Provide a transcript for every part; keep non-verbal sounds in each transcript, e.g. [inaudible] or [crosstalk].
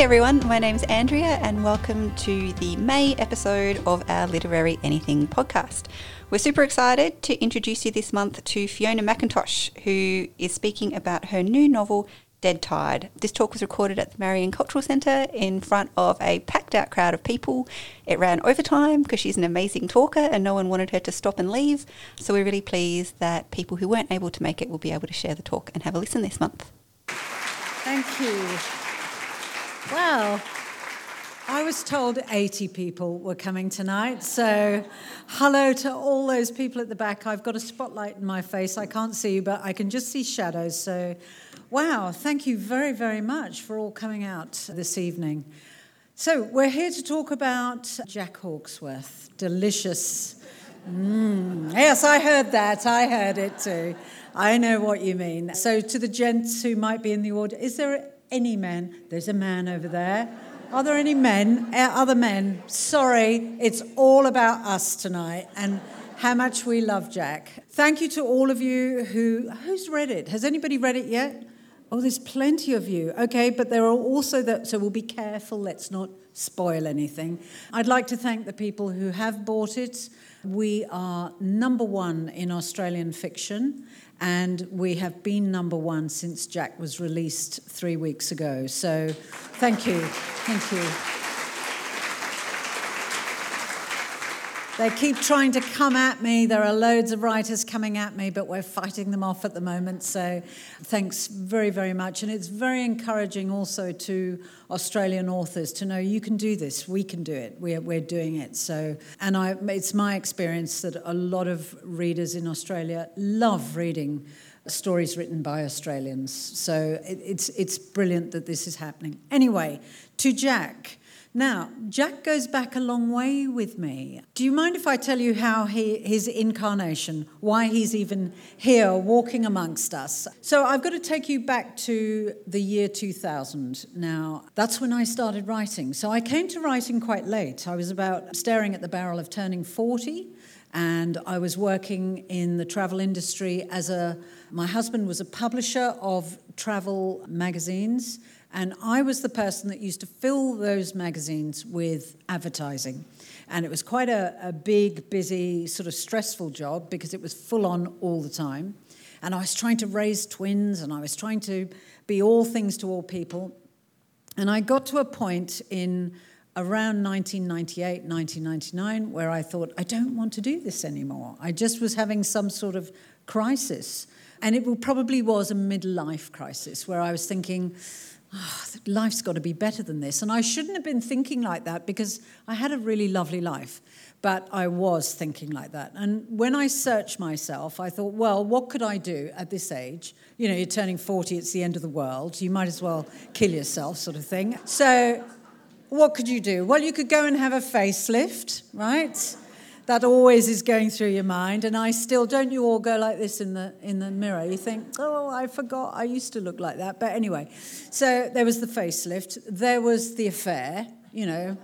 Hey everyone, my name's Andrea, and welcome to the May episode of our Literary Anything podcast. We're super excited to introduce you this month to Fiona McIntosh, who is speaking about her new novel, Dead Tide. This talk was recorded at the Marion Cultural Centre in front of a packed out crowd of people. It ran overtime because she's an amazing talker and no one wanted her to stop and leave. So we're really pleased that people who weren't able to make it will be able to share the talk and have a listen this month. Thank you. Well, I was told 80 people were coming tonight, so hello to all those people at the back. I've got a spotlight in my face. I can't see you, but I can just see shadows. So, wow, thank you very, very much for all coming out this evening. So, we're here to talk about Jack Hawksworth. Delicious. Mm. Yes, I heard that. I heard it too. I know what you mean. So, to the gents who might be in the audience, is there any men? There's a man over there. Are there any men? Uh, other men? Sorry, it's all about us tonight and how much we love Jack. Thank you to all of you who who's read it. Has anybody read it yet? Oh, there's plenty of you. Okay, but there are also that so we'll be careful, let's not spoil anything. I'd like to thank the people who have bought it. We are number 1 in Australian fiction and we have been number one since Jack was released three weeks ago. So thank you. Thank you. They keep trying to come at me. There are loads of writers coming at me, but we're fighting them off at the moment. So thanks very, very much. And it's very encouraging also to Australian authors to know you can do this, we can do it, we're, we're doing it. So, and I, it's my experience that a lot of readers in Australia love reading stories written by Australians. So it, it's, it's brilliant that this is happening. Anyway, to Jack. Now, Jack goes back a long way with me. Do you mind if I tell you how he, his incarnation, why he's even here walking amongst us? So, I've got to take you back to the year 2000. Now, that's when I started writing. So, I came to writing quite late. I was about staring at the barrel of turning 40, and I was working in the travel industry as a. My husband was a publisher of travel magazines and I was the person that used to fill those magazines with advertising. And it was quite a, a big, busy, sort of stressful job because it was full on all the time. And I was trying to raise twins and I was trying to be all things to all people. And I got to a point in around 1998, 1999, where I thought, I don't want to do this anymore. I just was having some sort of crisis. And it probably was a midlife crisis where I was thinking, oh, [sighs] life's got to be better than this. And I shouldn't have been thinking like that because I had a really lovely life. But I was thinking like that. And when I searched myself, I thought, well, what could I do at this age? You know, you're turning 40, it's the end of the world. You might as well kill yourself, sort of thing. So, what could you do? Well, you could go and have a facelift, right? That always is going through your mind. And I still, don't you all go like this in the, in the mirror? You think, oh, I forgot, I used to look like that. But anyway, so there was the facelift, there was the affair, you know,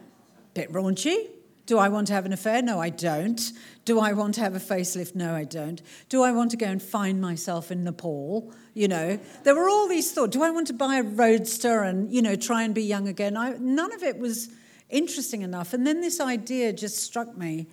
bit raunchy. Do I want to have an affair? No, I don't. Do I want to have a facelift? No, I don't. Do I want to go and find myself in Nepal? You know, there were all these thoughts. Do I want to buy a roadster and, you know, try and be young again? I, none of it was interesting enough. And then this idea just struck me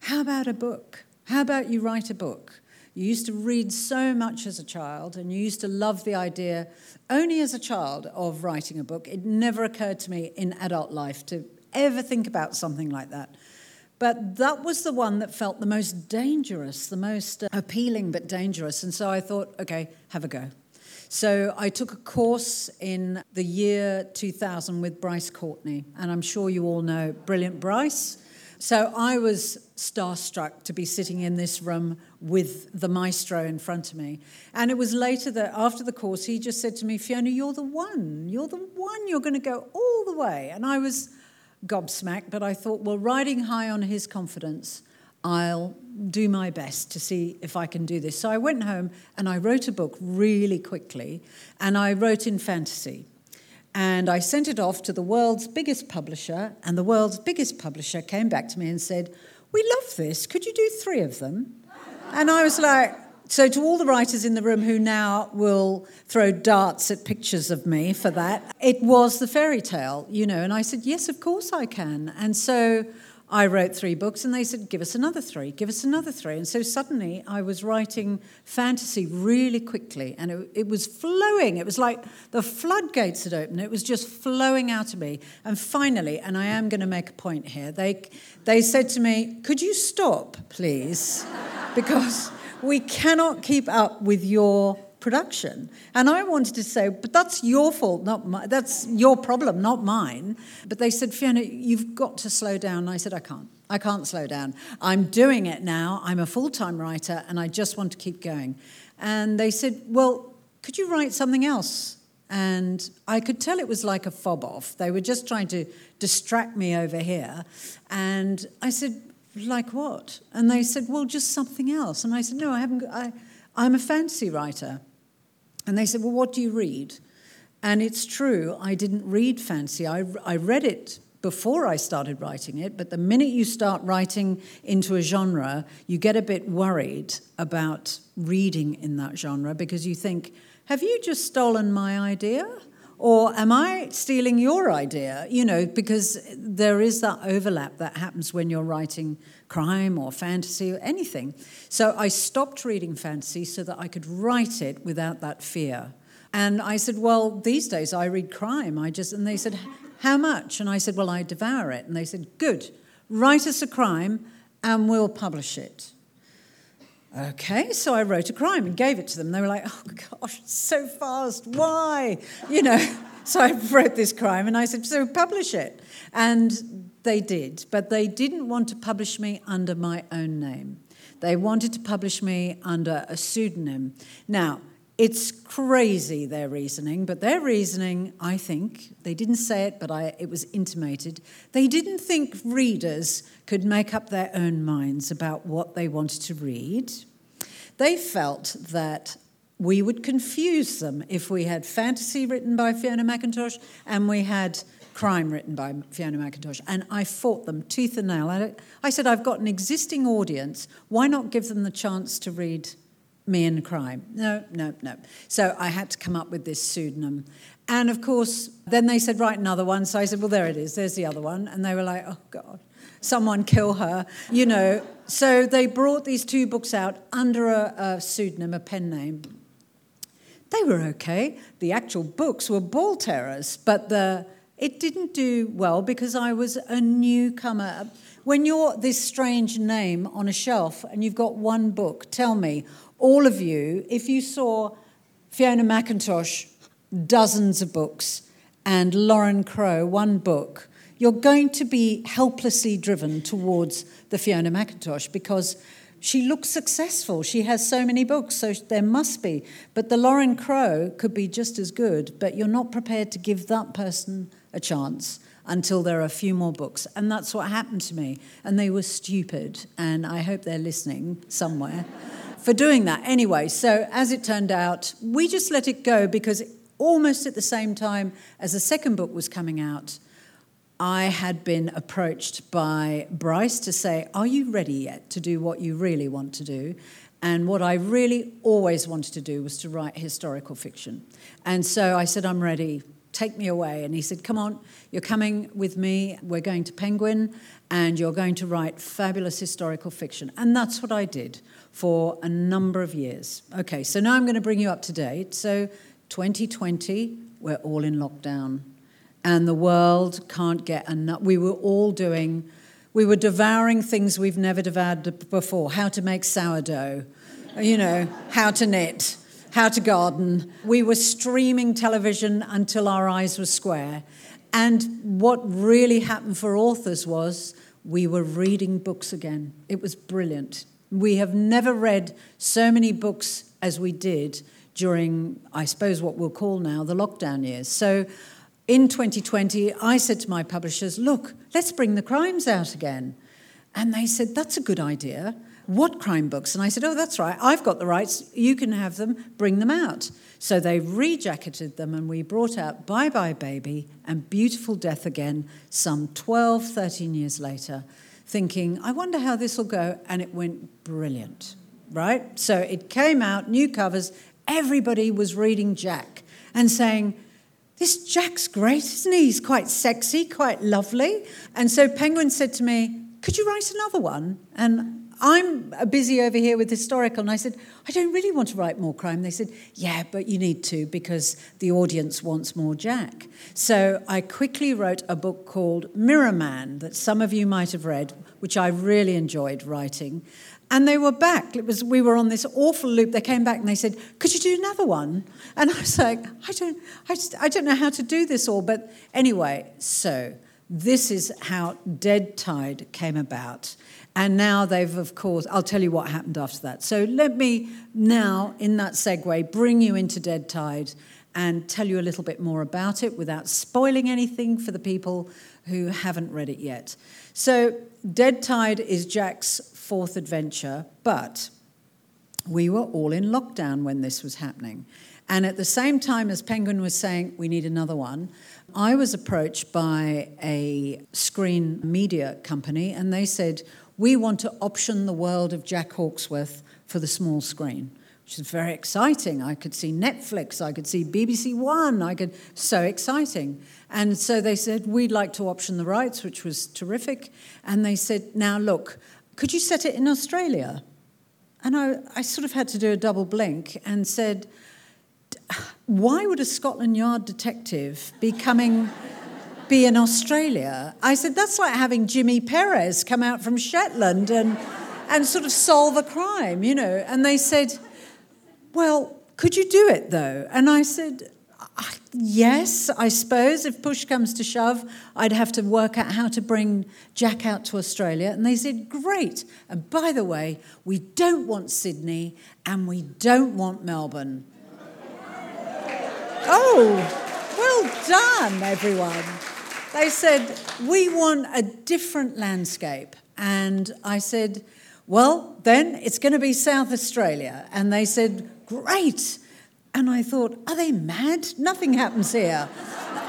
how about a book? How about you write a book? You used to read so much as a child, and you used to love the idea, only as a child, of writing a book. It never occurred to me in adult life to ever think about something like that. But that was the one that felt the most dangerous, the most uh, appealing but dangerous. And so I thought, okay, have a go. So I took a course in the year 2000 with Bryce Courtenay. And I'm sure you all know brilliant Bryce. So I was starstruck to be sitting in this room with the maestro in front of me. And it was later that after the course, he just said to me, Fiona, you're the one. You're the one. You're going to go all the way. And I was gobsmacked, but I thought, well, riding high on his confidence, I'll do my best to see if I can do this. So I went home and I wrote a book really quickly, and I wrote in fantasy. And I sent it off to the world's biggest publisher, and the world's biggest publisher came back to me and said, We love this. Could you do three of them? And I was like, So, to all the writers in the room who now will throw darts at pictures of me for that, it was the fairy tale, you know. And I said, Yes, of course I can. And so I wrote three books, and they said, Give us another three, give us another three. And so suddenly I was writing fantasy really quickly, and it, it was flowing. It was like the floodgates had opened, it was just flowing out of me. And finally, and I am going to make a point here, they, they said to me, Could you stop, please? Because we cannot keep up with your production. And I wanted to say, but that's your fault, not my, that's your problem, not mine. But they said, Fiona, you've got to slow down. And I said, I can't. I can't slow down. I'm doing it now. I'm a full time writer and I just want to keep going. And they said, Well, could you write something else? And I could tell it was like a fob off. They were just trying to distract me over here. And I said, like what? And they said, well, just something else. And I said, no, I haven't. I, I'm a fantasy writer. And they said, well, what do you read? And it's true, I didn't read fancy. I, I read it before I started writing it, but the minute you start writing into a genre, you get a bit worried about reading in that genre because you think, have you just stolen my idea? Or am I stealing your idea? You know, because there is that overlap that happens when you're writing crime or fantasy or anything. So I stopped reading fantasy so that I could write it without that fear. And I said, Well, these days I read crime. I just, and they said, How much? And I said, Well, I devour it. And they said, Good, write us a crime and we'll publish it. Okay, so I wrote a crime and gave it to them. They were like, oh gosh, so fast, why? You know, [laughs] so I wrote this crime and I said, so publish it. And they did, but they didn't want to publish me under my own name. They wanted to publish me under a pseudonym. Now, it's crazy, their reasoning, but their reasoning, I think, they didn't say it, but I, it was intimated. They didn't think readers could make up their own minds about what they wanted to read. They felt that we would confuse them if we had fantasy written by Fiona McIntosh and we had crime written by Fiona McIntosh. And I fought them tooth and nail. I said, I've got an existing audience. Why not give them the chance to read me and crime? No, no, no. So I had to come up with this pseudonym. And of course, then they said, write another one. So I said, well, there it is. There's the other one. And they were like, oh, God someone kill her, you know. So they brought these two books out under a, a pseudonym, a pen name. They were okay. The actual books were ball terrors, but the, it didn't do well because I was a newcomer. When you're this strange name on a shelf and you've got one book, tell me, all of you, if you saw Fiona McIntosh, dozens of books, and Lauren Crow, one book, you're going to be helplessly driven towards the Fiona McIntosh because she looks successful. She has so many books, so there must be. But the Lauren Crow could be just as good, but you're not prepared to give that person a chance until there are a few more books. And that's what happened to me. And they were stupid, and I hope they're listening somewhere for doing that. Anyway, so as it turned out, we just let it go because almost at the same time as the second book was coming out, I had been approached by Bryce to say, Are you ready yet to do what you really want to do? And what I really always wanted to do was to write historical fiction. And so I said, I'm ready, take me away. And he said, Come on, you're coming with me. We're going to Penguin, and you're going to write fabulous historical fiction. And that's what I did for a number of years. Okay, so now I'm going to bring you up to date. So 2020, we're all in lockdown and the world can't get enough. We were all doing, we were devouring things we've never devoured before how to make sourdough, you know, how to knit, how to garden. We were streaming television until our eyes were square. And what really happened for authors was we were reading books again. It was brilliant. We have never read so many books as we did during, I suppose, what we'll call now the lockdown years. So in 2020, I said to my publishers, look, let's bring the crimes out again. And they said, that's a good idea. What crime books? And I said, oh, that's right. I've got the rights. You can have them. Bring them out. So they rejacketed them, and we brought out Bye Bye Baby and Beautiful Death Again some 12, 13 years later, thinking, I wonder how this will go. And it went brilliant. right? So it came out, new covers, everybody was reading Jack and saying, this Jack's great, isn't he? He's quite sexy, quite lovely. And so Penguin said to me, Could you write another one? And I'm busy over here with historical. And I said, I don't really want to write more crime. They said, Yeah, but you need to because the audience wants more Jack. So I quickly wrote a book called Mirror Man that some of you might have read, which I really enjoyed writing. And they were back. It was we were on this awful loop. They came back and they said, "Could you do another one?" And I was like, "I don't, I, just, I don't know how to do this all." But anyway, so this is how Dead Tide came about. And now they've, of course, I'll tell you what happened after that. So let me now, in that segue, bring you into Dead Tide and tell you a little bit more about it without spoiling anything for the people who haven't read it yet. So, Dead Tide is Jack's fourth adventure, but we were all in lockdown when this was happening. And at the same time as Penguin was saying, we need another one, I was approached by a screen media company and they said, we want to option the world of Jack Hawksworth for the small screen, which is very exciting. I could see Netflix, I could see BBC One, I could, so exciting. And so they said, we'd like to option the rights, which was terrific. And they said, now look, could you set it in Australia? And I, I sort of had to do a double blink and said, Why would a Scotland Yard detective be coming, be in Australia? I said, That's like having Jimmy Perez come out from Shetland and, and sort of solve a crime, you know. And they said, Well, could you do it though? And I said, Yes, I suppose if push comes to shove, I'd have to work out how to bring Jack out to Australia. And they said, Great. And by the way, we don't want Sydney and we don't want Melbourne. Oh, well done, everyone. They said, We want a different landscape. And I said, Well, then it's going to be South Australia. And they said, Great. And I thought, are they mad? Nothing happens here. [coughs]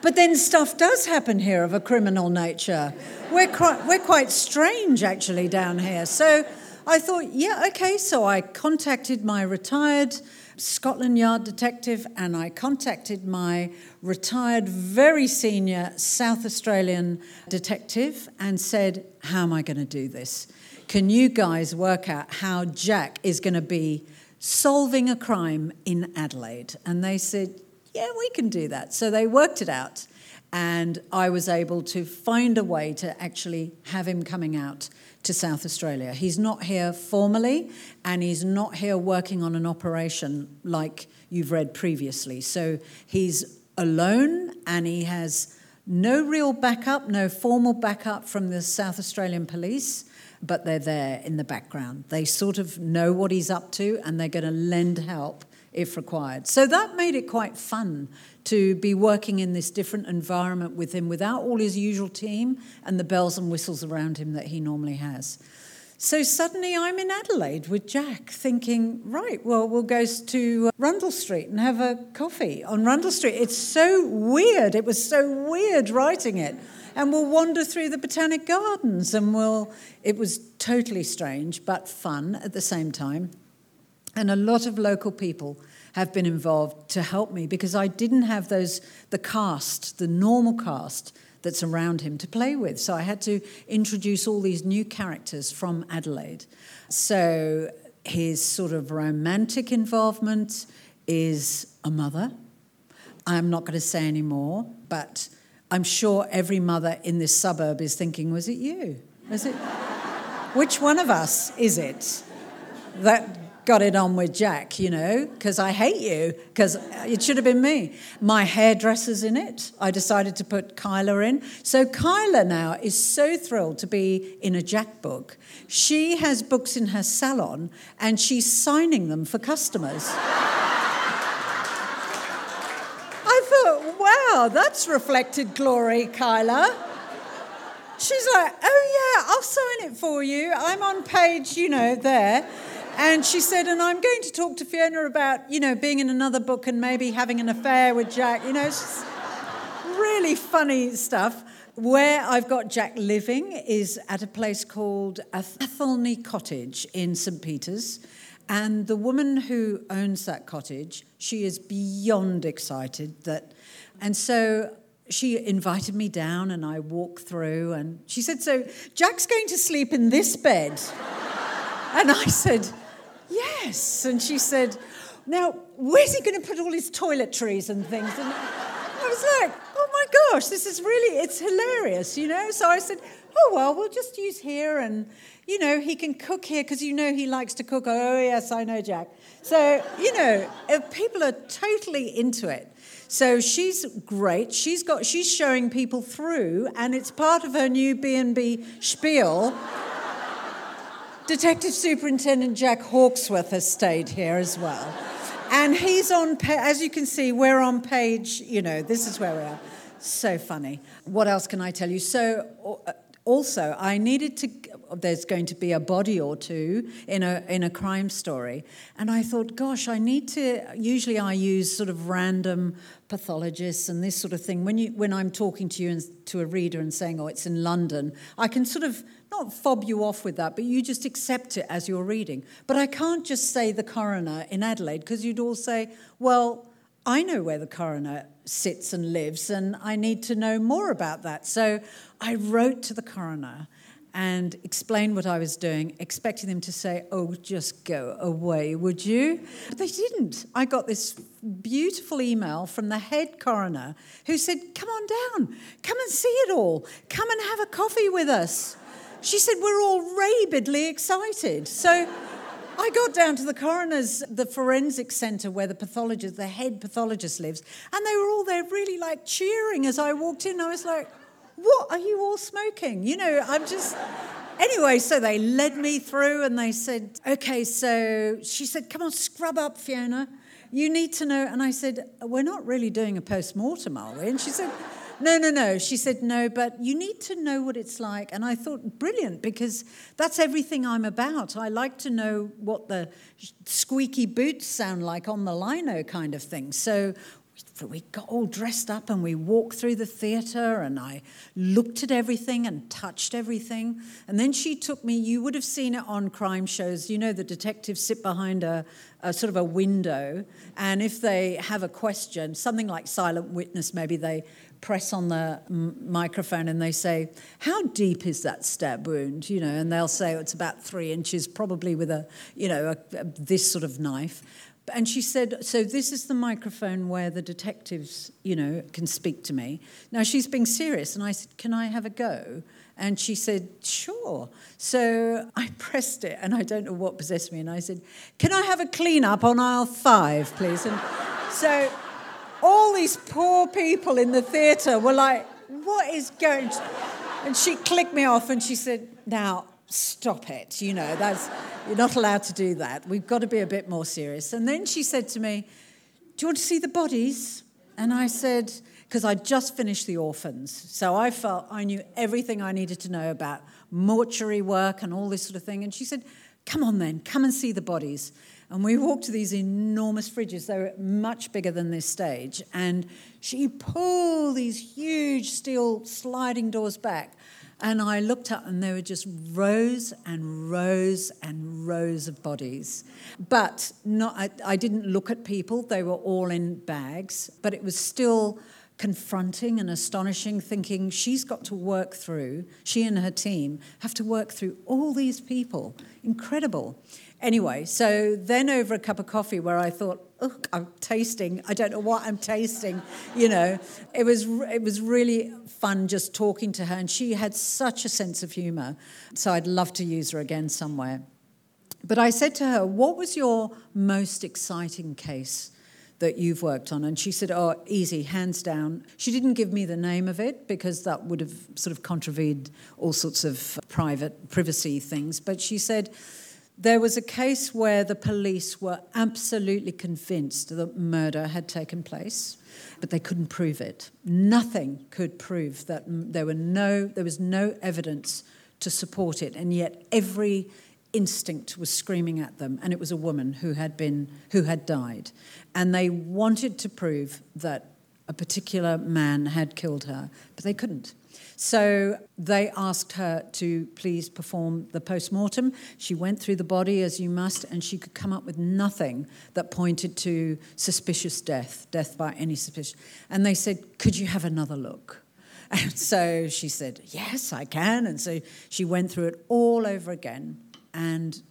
but then stuff does happen here of a criminal nature. We're quite, we're quite strange, actually, down here. So I thought, yeah, okay. So I contacted my retired Scotland Yard detective and I contacted my retired, very senior South Australian detective and said, How am I going to do this? Can you guys work out how Jack is going to be solving a crime in Adelaide. And they said, yeah, we can do that. So they worked it out. And I was able to find a way to actually have him coming out to South Australia. He's not here formally, and he's not here working on an operation like you've read previously. So he's alone, and he has no real backup, no formal backup from the South Australian police but they're there in the background. They sort of know what he's up to and they're going to lend help if required. So that made it quite fun to be working in this different environment with him without all his usual team and the bells and whistles around him that he normally has. So suddenly I'm in Adelaide with Jack, thinking, right, well, we'll go to uh, Rundle Street and have a coffee on Rundle Street. It's so weird. It was so weird writing it and we'll wander through the botanic gardens and we'll it was totally strange but fun at the same time and a lot of local people have been involved to help me because I didn't have those the cast the normal cast that's around him to play with so I had to introduce all these new characters from Adelaide so his sort of romantic involvement is a mother I'm not going to say any more but I'm sure every mother in this suburb is thinking, was it you? Was it? Which one of us is it that got it on with Jack, you know? Because I hate you, because it should have been me. My hairdresser's in it. I decided to put Kyla in. So Kyla now is so thrilled to be in a Jack book. She has books in her salon and she's signing them for customers. I thought, wow, that's reflected glory, Kyla. She's like, oh, yeah, I'll sign it for you. I'm on page, you know, there. And she said, and I'm going to talk to Fiona about, you know, being in another book and maybe having an affair with Jack. You know, it's really funny stuff. Where I've got Jack living is at a place called Athelney Cottage in St. Peter's. And the woman who owns that cottage, she is beyond excited that. And so she invited me down and I walked through and she said, So Jack's going to sleep in this bed. [laughs] and I said, Yes. And she said, Now, where's he going to put all his toiletries and things? And I was like, Oh my gosh, this is really, it's hilarious, you know? So I said, Oh, well, we'll just use here and, you know, he can cook here because you know he likes to cook. Oh, yes, I know, Jack. So, you know, uh, people are totally into it. So she's great. She's got she's showing people through, and it's part of her new B and B spiel. Detective Superintendent Jack Hawksworth has stayed here as well, and he's on. As you can see, we're on page. You know, this is where we are. So funny. What else can I tell you? So. Uh, also, I needed to, there's going to be a body or two in a, in a crime story. And I thought, gosh, I need to, usually I use sort of random pathologists and this sort of thing. When, you, when I'm talking to you and to a reader and saying, oh, it's in London, I can sort of not fob you off with that, but you just accept it as you're reading. But I can't just say the coroner in Adelaide because you'd all say, well, I know where the coroner sits and lives, and I need to know more about that. So I wrote to the coroner and explained what I was doing, expecting them to say, Oh, just go away, would you? But they didn't. I got this beautiful email from the head coroner who said, Come on down, come and see it all, come and have a coffee with us. She said, We're all rabidly excited. So I got down to the coroner's, the forensic centre where the pathologist, the head pathologist lives, and they were all there really like cheering as I walked in. I was like, what are you all smoking? You know, I'm just. Anyway, so they led me through and they said, okay, so she said, come on, scrub up, Fiona. You need to know. And I said, we're not really doing a post mortem, are we? And she said, no, no, no. She said, no, but you need to know what it's like. And I thought, brilliant, because that's everything I'm about. I like to know what the squeaky boots sound like on the lino kind of thing. So we got all dressed up and we walked through the theatre and I looked at everything and touched everything. And then she took me, you would have seen it on crime shows. You know, the detectives sit behind a, a sort of a window, and if they have a question, something like silent witness, maybe they press on the m- microphone and they say, How deep is that stab wound? You know, and they'll say, oh, It's about three inches, probably with a, you know, a, a, this sort of knife. And she said, So this is the microphone where the detectives, you know, can speak to me. Now she's being serious. And I said, Can I have a go? And she said, Sure. So I [laughs] pressed it, and I don't know what possessed me. And I said, Can I have a clean up on aisle five, please? And so all these poor people in the theatre were like, what is going? And she clicked me off and she said, now, stop it. You know, that's, you're not allowed to do that. We've got to be a bit more serious. And then she said to me, do you want to see the bodies? And I said, because I'd just finished The Orphans. So I felt I knew everything I needed to know about mortuary work and all this sort of thing. And she said, come on then, come and see the bodies. And we walked to these enormous fridges. They were much bigger than this stage. And she pulled these huge steel sliding doors back. And I looked up, and there were just rows and rows and rows of bodies. But not, I, I didn't look at people, they were all in bags. But it was still confronting and astonishing, thinking she's got to work through, she and her team have to work through all these people. Incredible. Anyway, so then over a cup of coffee where I thought, look, I'm tasting, I don't know what I'm tasting, you know, it was, it was really fun just talking to her. And she had such a sense of humour. So I'd love to use her again somewhere. But I said to her, what was your most exciting case? that you've worked on? And she said, Oh, easy, hands down. She didn't give me the name of it because that would have sort of contravened all sorts of private privacy things. But she said, there was a case where the police were absolutely convinced that murder had taken place, but they couldn't prove it. Nothing could prove that there, were no, there was no evidence to support it, and yet every instinct was screaming at them, and it was a woman who had been who had died, and they wanted to prove that a particular man had killed her, but they couldn't. So they asked her to please perform the post mortem. She went through the body as you must, and she could come up with nothing that pointed to suspicious death, death by any suspicion. And they said, Could you have another look? [laughs] And so she said, Yes, I can. And so she went through it all over again and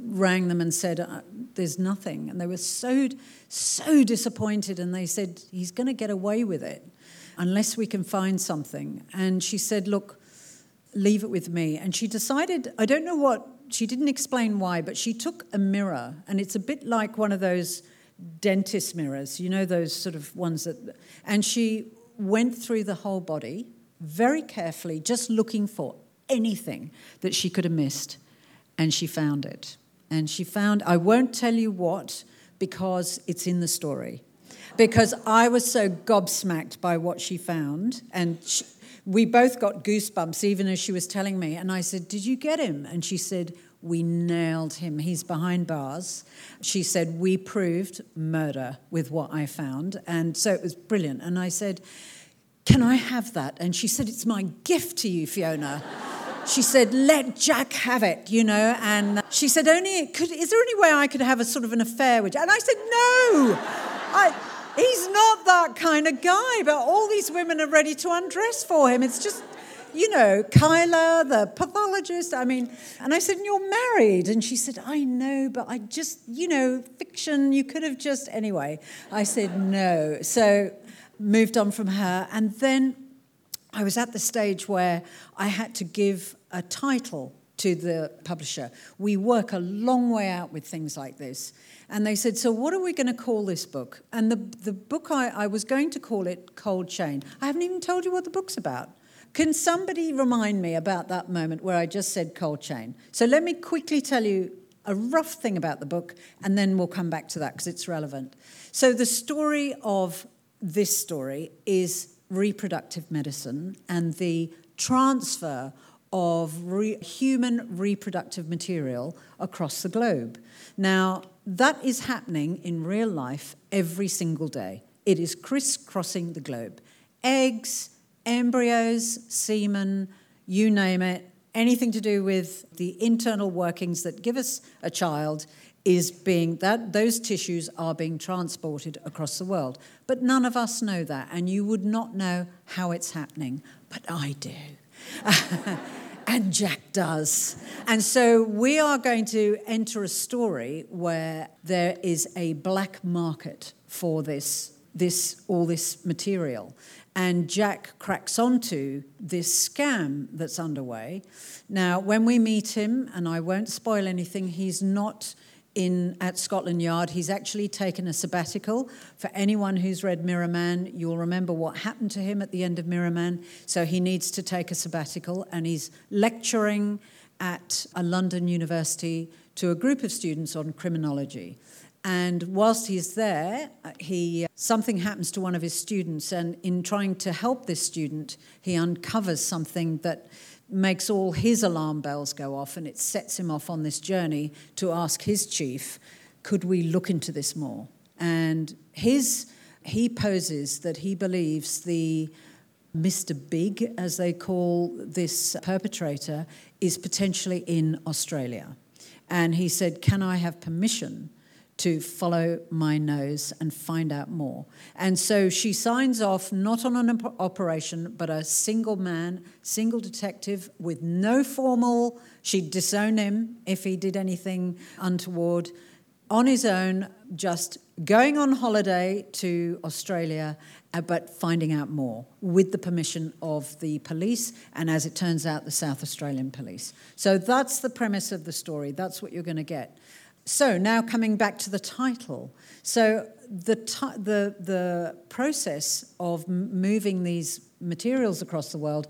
rang them and said, uh, There's nothing. And they were so, so disappointed. And they said, He's going to get away with it unless we can find something. And she said, Look, leave it with me. And she decided, I don't know what, she didn't explain why, but she took a mirror, and it's a bit like one of those dentist mirrors, you know, those sort of ones that, and she went through the whole body very carefully, just looking for anything that she could have missed. And she found it. And she found, I won't tell you what, because it's in the story because I was so gobsmacked by what she found. And she, we both got goosebumps even as she was telling me. And I said, Did you get him? And she said, We nailed him. He's behind bars. She said, We proved murder with what I found. And so it was brilliant. And I said, Can I have that? And she said, It's my gift to you, Fiona. she said, "Let Jack have it," you know. And she said, "Only could. Is there any way I could have a sort of an affair with?" And I said, "No." I, He's not that kind of guy, but all these women are ready to undress for him. It's just, you know, Kyla, the pathologist. I mean, and I said, and You're married. And she said, I know, but I just, you know, fiction, you could have just, anyway. I said, No. So moved on from her. And then I was at the stage where I had to give a title to the publisher. We work a long way out with things like this. And they said, So, what are we going to call this book? And the, the book, I, I was going to call it Cold Chain. I haven't even told you what the book's about. Can somebody remind me about that moment where I just said cold chain? So, let me quickly tell you a rough thing about the book, and then we'll come back to that because it's relevant. So, the story of this story is reproductive medicine and the transfer of re- human reproductive material across the globe. Now, that is happening in real life every single day. It is crisscrossing the globe. Eggs, embryos, semen, you name it, anything to do with the internal workings that give us a child is being that those tissues are being transported across the world but none of us know that and you would not know how it's happening but i do [laughs] And Jack does. And so we are going to enter a story where there is a black market for this, this all this material. And Jack cracks onto this scam that's underway. Now, when we meet him, and I won't spoil anything, he's not in at Scotland Yard. He's actually taken a sabbatical. For anyone who's read Mirror Man, you'll remember what happened to him at the end of Mirror Man. So he needs to take a sabbatical, and he's lecturing at a London university to a group of students on criminology. And whilst he's there, he uh, something happens to one of his students, and in trying to help this student, he uncovers something that makes all his alarm bells go off and it sets him off on this journey to ask his chief, could we look into this more? And his, he poses that he believes the Mr. Big, as they call this perpetrator, is potentially in Australia. And he said, Can I have permission to follow my nose and find out more. And so she signs off not on an operation, but a single man, single detective with no formal, she'd disown him if he did anything untoward, on his own, just going on holiday to Australia, uh, but finding out more with the permission of the police, and as it turns out, the South Australian police. So that's the premise of the story. That's what you're going to get. So now coming back to the title. So the, the, the process of moving these materials across the world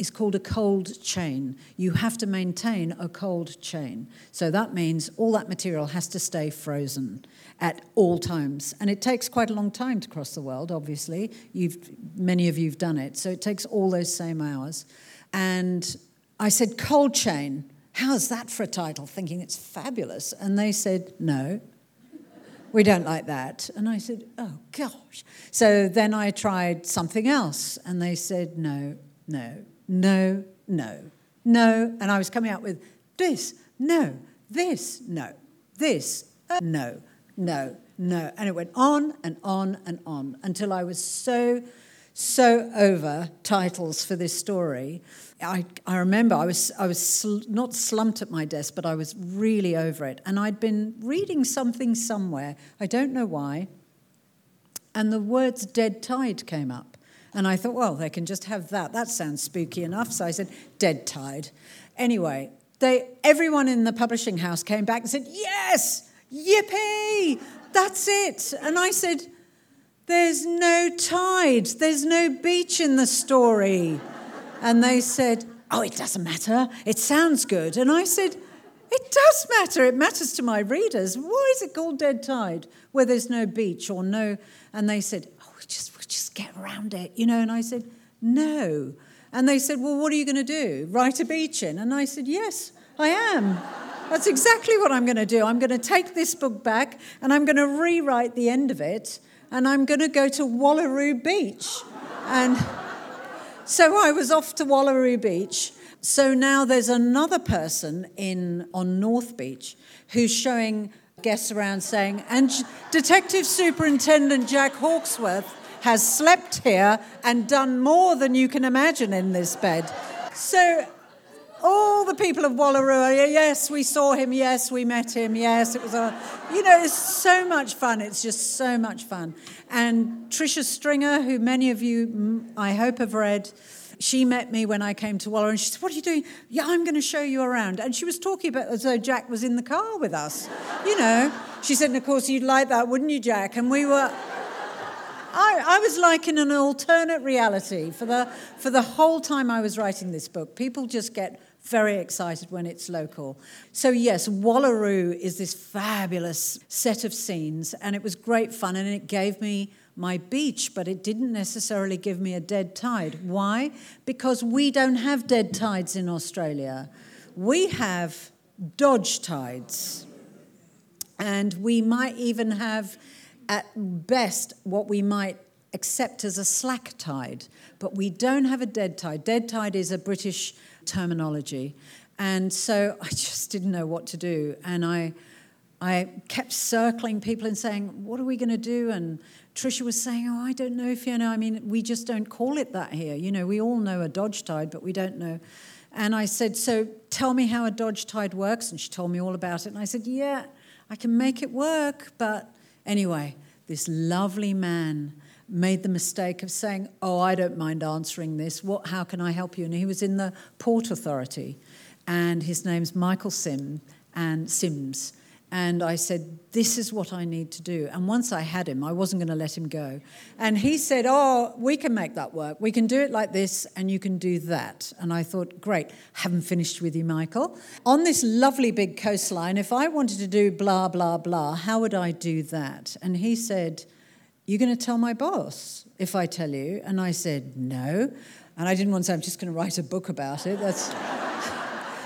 is called a cold chain. You have to maintain a cold chain. So that means all that material has to stay frozen at all times. And it takes quite a long time to cross the world, obviously. You've, many of you have done it. So it takes all those same hours. And I said, cold chain. How's that for a title? Thinking it's fabulous. And they said, No, We don't like that. And I said, Oh, gosh. So then I tried something else. And they said, No, no, no, no, no. And I was coming out with this, no, this, no, this, uh, no, no, no. And it went on and on and on until I was so, so over titles for this story. I, I remember I was, I was sl- not slumped at my desk, but I was really over it. And I'd been reading something somewhere, I don't know why, and the words dead tide came up. And I thought, well, they can just have that. That sounds spooky enough. So I said, dead tide. Anyway, they, everyone in the publishing house came back and said, yes, yippee, that's it. And I said, there's no tide, there's no beach in the story. And they said, oh, it doesn't matter, it sounds good. And I said, it does matter. It matters to my readers. Why is it called Dead Tide, where there's no beach or no? And they said, "Oh, we just we just get around it, you know." And I said, "No." And they said, "Well, what are you going to do? Write a beach in?" And I said, "Yes, I am." That's exactly what I'm going to do. I'm going to take this book back and I'm going to rewrite the end of it and I'm going to go to Wallaroo Beach. And so I was off to Wallaroo Beach so now there's another person in on North Beach who's showing guests around saying, and Detective Superintendent Jack Hawksworth has slept here and done more than you can imagine in this bed. So all the people of Wallaroo oh, yes, we saw him, yes, we met him, yes, it was a, you know, it's so much fun. It's just so much fun. And Tricia Stringer, who many of you, mm, I hope, have read, she met me when I came to Wallaroo and she said, What are you doing? Yeah, I'm going to show you around. And she was talking about as though Jack was in the car with us. You know, she said, and of course, you'd like that, wouldn't you, Jack? And we were. I, I, was like in an alternate reality for the, for the whole time I was writing this book. People just get very excited when it's local. So, yes, Wallaroo is this fabulous set of scenes, and it was great fun, and it gave me my beach, but it didn't necessarily give me a dead tide. Why? Because we don't have dead tides in Australia. We have dodge tides. And we might even have, at best, what we might accept as a slack tide. But we don't have a dead tide. Dead tide is a British terminology. And so [laughs] I just didn't know what to do. And I, I kept circling people and saying, What are we going to do? And Tricia was saying, Oh, I don't know, Fiona. I mean, we just don't call it that here. You know, we all know a dodge tide, but we don't know. And I said, So tell me how a dodge tide works. And she told me all about it. And I said, Yeah, I can make it work. But anyway, this lovely man made the mistake of saying, Oh, I don't mind answering this. What, how can I help you? And he was in the Port Authority. And his name's Michael Sim and Sims. And I said, This is what I need to do. And once I had him, I wasn't going to let him go. And he said, Oh, we can make that work. We can do it like this, and you can do that. And I thought, Great, haven't finished with you, Michael. On this lovely big coastline, if I wanted to do blah, blah, blah, how would I do that? And he said, You're going to tell my boss if I tell you? And I said, No. And I didn't want to say, I'm just going to write a book about it. That's. [laughs]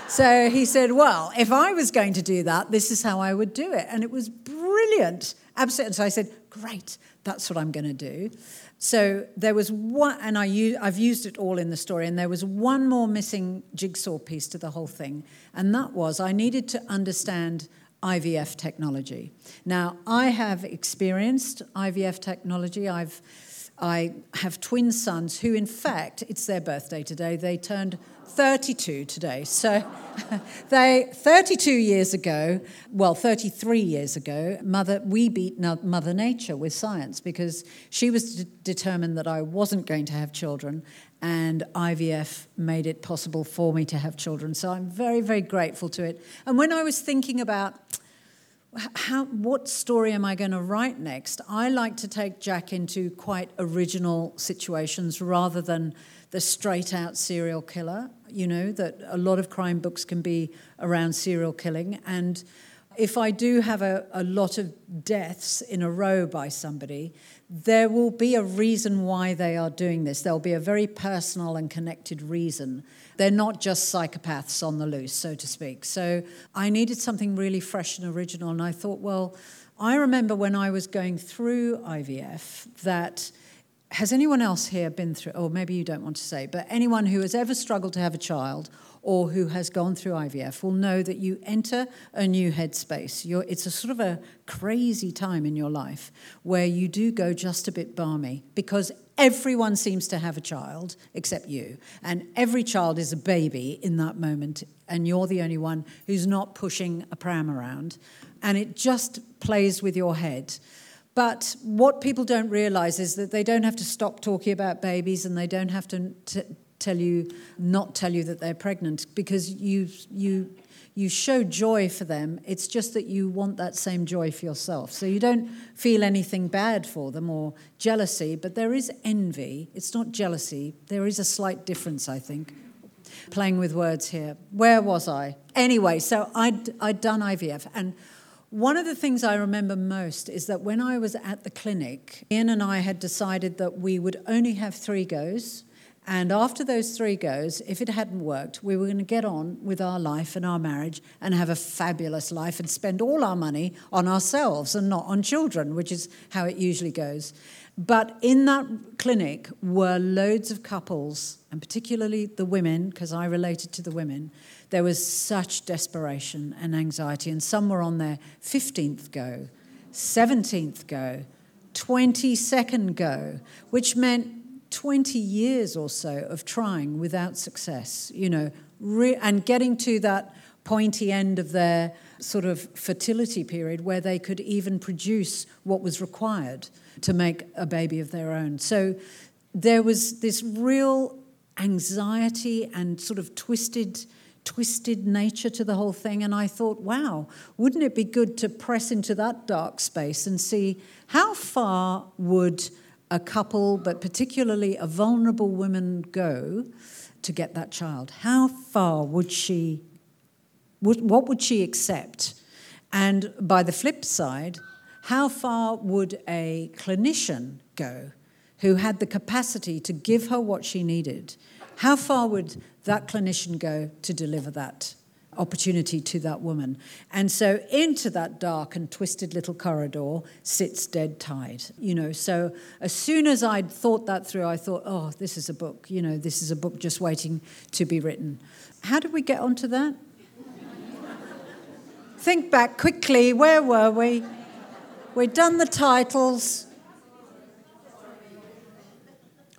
So he said, Well, if I was going to do that, this is how I would do it. And it was brilliant. Absolutely. So I said, Great, that's what I'm going to do. So there was one, and I use, I've used it all in the story, and there was one more missing jigsaw piece to the whole thing, and that was I needed to understand IVF technology. Now, I have experienced IVF technology. I've I have twin sons who, in fact, it's their birthday today. They turned 32 today. So [laughs] they 32 years ago, well 33 years ago, mother we beat mother nature with science because she was determined that I wasn't going to have children and IVF made it possible for me to have children. So I'm very very grateful to it. And when I was thinking about how, what story am I going to write next? I like to take Jack into quite original situations rather than the straight out serial killer, you know, that a lot of crime books can be around serial killing. And if I do have a, a lot of deaths in a row by somebody, there will be a reason why they are doing this. There'll be a very personal and connected reason. They're not just psychopaths on the loose, so to speak. So I needed something really fresh and original, and I thought, well, I remember when I was going through IVF that has anyone else here been through, or maybe you don't want to say, but anyone who has ever struggled to have a child or who has gone through IVF will know that you enter a new headspace. You're, it's a sort of a crazy time in your life where you do go just a bit balmy because everyone seems to have a child except you. And every child is a baby in that moment, and you're the only one who's not pushing a pram around. And it just plays with your head. But what people don't realize is that they don't have to stop talking about babies and they don't have to t- tell you, not tell you that they're pregnant because you, you, you show joy for them. It's just that you want that same joy for yourself. So you don't feel anything bad for them or jealousy, but there is envy. It's not jealousy. There is a slight difference, I think. Playing with words here. Where was I? Anyway, so I'd, I'd done IVF and one of the things I remember most is that when I was at the clinic, Ian and I had decided that we would only have three goes. And after those three goes, if it hadn't worked, we were going to get on with our life and our marriage and have a fabulous life and spend all our money on ourselves and not on children, which is how it usually goes. But in that clinic were loads of couples, and particularly the women, because I related to the women. There was such desperation and anxiety, and some were on their 15th go, 17th go, 22nd go, which meant 20 years or so of trying without success, you know, re- and getting to that pointy end of their sort of fertility period where they could even produce what was required to make a baby of their own. So there was this real anxiety and sort of twisted twisted nature to the whole thing and I thought wow wouldn't it be good to press into that dark space and see how far would a couple, but particularly a vulnerable woman, go to get that child? How far would she, what would she accept? And by the flip side, how far would a clinician go who had the capacity to give her what she needed? How far would that clinician go to deliver that opportunity to that woman. And so into that dark and twisted little corridor sits Dead Tide. You know, so as soon as I'd thought that through, I thought, oh, this is a book. You know, this is a book just waiting to be written. How did we get onto that? Think back quickly. Where were we? We'd done the titles.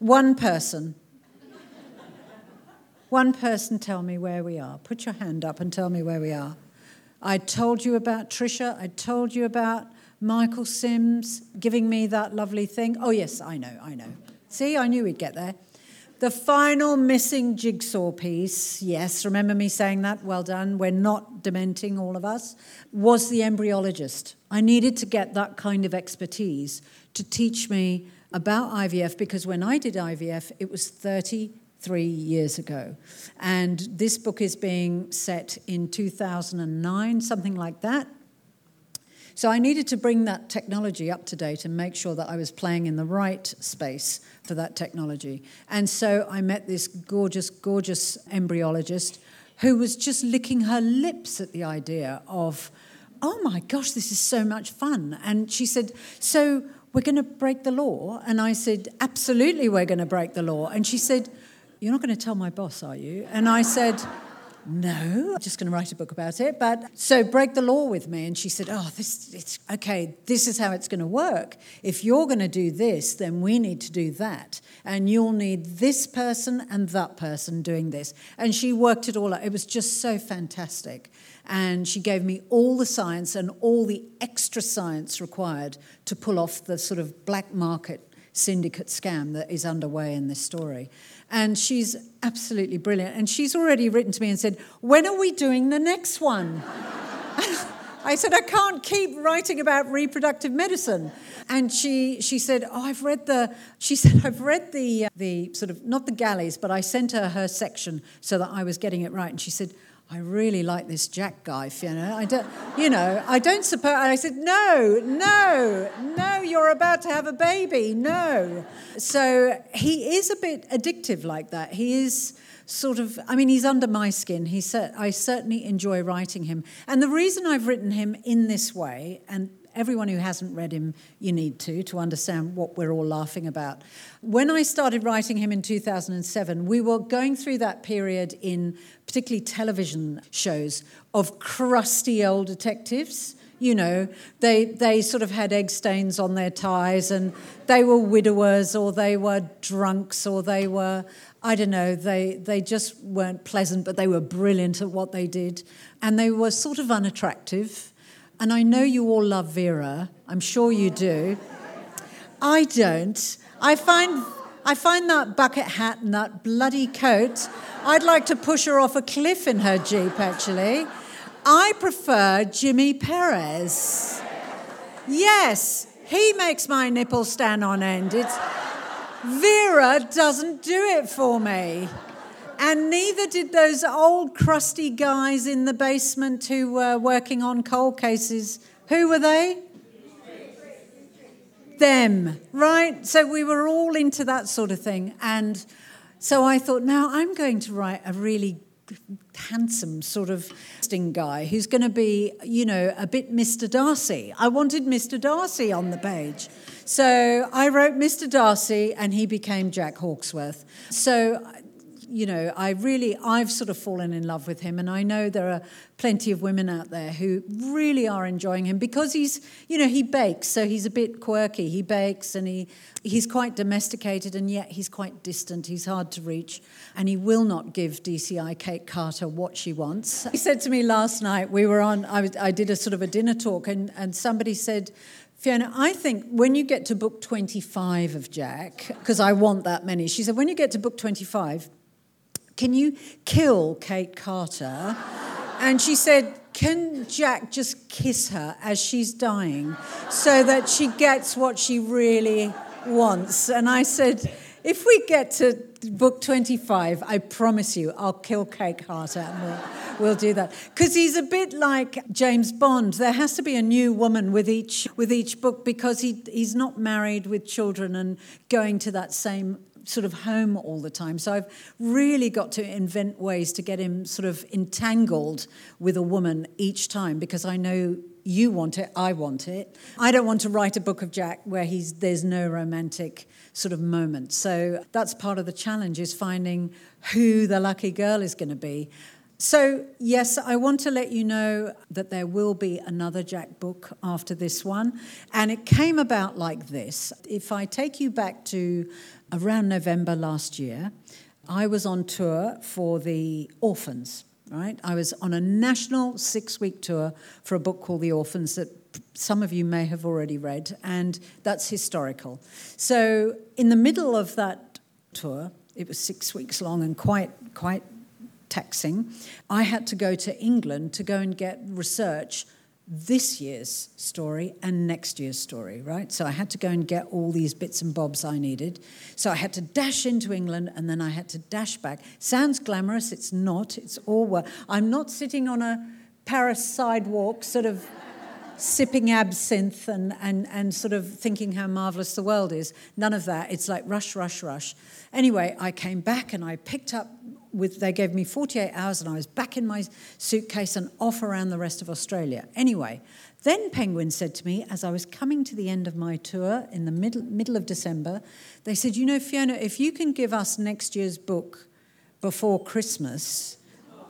One person. One person tell me where we are. Put your hand up and tell me where we are. I told you about Trisha. I told you about Michael Sims giving me that lovely thing. Oh, yes, I know, I know. See, I knew we'd get there. The final missing jigsaw piece, yes, remember me saying that? Well done. We're not dementing, all of us. Was the embryologist. I needed to get that kind of expertise to teach me about IVF because when I did IVF, it was 30 three years ago. And this book is being set in 2009, something like that. So I needed to bring that technology up to date and make sure that I was playing in the right space for that technology. And so I met this gorgeous, gorgeous embryologist who was just licking her lips at the idea of, oh my gosh, this is so much fun. And she said, so we're going to break the law? And I said, absolutely, we're going to break the law. And she said, you're not going to tell my boss, are you? And I said, No, I'm just going to write a book about it. But so break the law with me. And she said, Oh, this, it's okay, this is how it's going to work. If you're going to do this, then we need to do that. And you'll need this person and that person doing this. And she worked it all out. It was just so fantastic. And she gave me all the science and all the extra science required to pull off the sort of black market syndicate scam that is underway in this story. And she's absolutely brilliant. And she's already written to me and said, When are we doing the next one? [laughs] I said, I can't keep writing about reproductive medicine. And she, she said, Oh, I've read the, she said, [laughs] I've read the, uh, the sort of, not the galleys, but I sent her her section so that I was getting it right. And she said, I really like this Jack guy, Fiona. I don't, you know, I don't suppose. I said, no, no, no, you're about to have a baby. No. So he is a bit addictive like that. He is sort of, I mean, he's under my skin. He said, I certainly enjoy writing him. And the reason I've written him in this way, and everyone who hasn't read him, you need to, to understand what we're all laughing about. When I started writing him in 2007, we were going through that period in particularly television shows of crusty old detectives. You know, they, they sort of had egg stains on their ties and they were widowers or they were drunks or they were, I don't know, they, they just weren't pleasant, but they were brilliant at what they did. And they were sort of unattractive and I know you all love Vera. I'm sure you do. I don't. I find, I find that bucket hat and that bloody coat, I'd like to push her off a cliff in her Jeep, actually. I prefer Jimmy Perez. Yes, he makes my nipples stand on end. It's, Vera doesn't do it for me. And neither did those old crusty guys in the basement who were working on cold cases. Who were they? Them, right? So we were all into that sort of thing. And so I thought, now I'm going to write a really handsome sort of guy who's going to be, you know, a bit Mr. Darcy. I wanted Mr. Darcy on the page. So I wrote Mr. Darcy and he became Jack Hawksworth. So you know, I really, I've sort of fallen in love with him, and I know there are plenty of women out there who really are enjoying him because he's, you know, he bakes, so he's a bit quirky. He bakes, and he he's quite domesticated, and yet he's quite distant. He's hard to reach, and he will not give DCI Kate Carter what she wants. He said to me last night, we were on, I, I did a sort of a dinner talk, and and somebody said. Fiona, I think when you get to book 25 of Jack, because I want that many, she said, when you get to book 25, can you kill Kate Carter? And she said, Can Jack just kiss her as she's dying so that she gets what she really wants? And I said, If we get to book 25, I promise you, I'll kill Kate Carter and we'll, we'll do that. Because he's a bit like James Bond. There has to be a new woman with each, with each book because he, he's not married with children and going to that same sort of home all the time. So I've really got to invent ways to get him sort of entangled with a woman each time because I know you want it, I want it. I don't want to write a book of Jack where he's there's no romantic sort of moment. So that's part of the challenge is finding who the lucky girl is going to be. So, yes, I want to let you know that there will be another Jack book after this one. And it came about like this. If I take you back to around November last year, I was on tour for the Orphans, right? I was on a national six week tour for a book called The Orphans that some of you may have already read, and that's historical. So, in the middle of that tour, it was six weeks long and quite, quite taxing, I had to go to England to go and get research this year's story and next year's story, right? So I had to go and get all these bits and bobs I needed. So I had to dash into England and then I had to dash back. Sounds glamorous, it's not. It's all work. I'm not sitting on a Paris sidewalk, sort of sipping absinthe and, and, and sort of thinking how marvelous the world is. None of that. It's like rush, rush, rush. Anyway, I came back and I picked up with, they gave me 48 hours and I was back in my suitcase and off around the rest of Australia. Anyway, then Penguin said to me, as I was coming to the end of my tour in the middle, middle of December, they said, You know, Fiona, if you can give us next year's book before Christmas,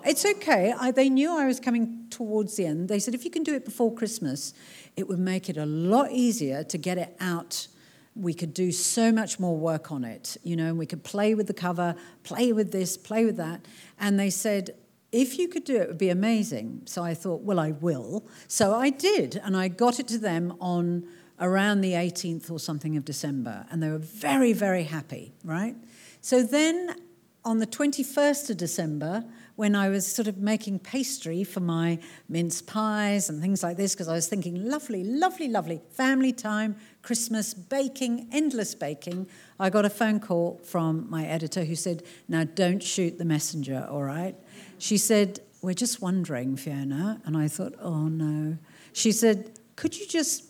it's okay. I, they knew I was coming towards the end. They said, If you can do it before Christmas, it would make it a lot easier to get it out we could do so much more work on it, you know, and we could play with the cover, play with this, play with that. And they said, if you could do it, it would be amazing. So I thought, well, I will. So I did, and I got it to them on around the 18th or something of December, and they were very, very happy, right? So then on the 21st of December, when I was sort of making pastry for my mince pies and things like this, because I was thinking, lovely, lovely, lovely, family time, Christmas, baking, endless baking, I got a phone call from my editor who said, Now don't shoot the messenger, all right? She said, We're just wondering, Fiona. And I thought, Oh no. She said, Could you just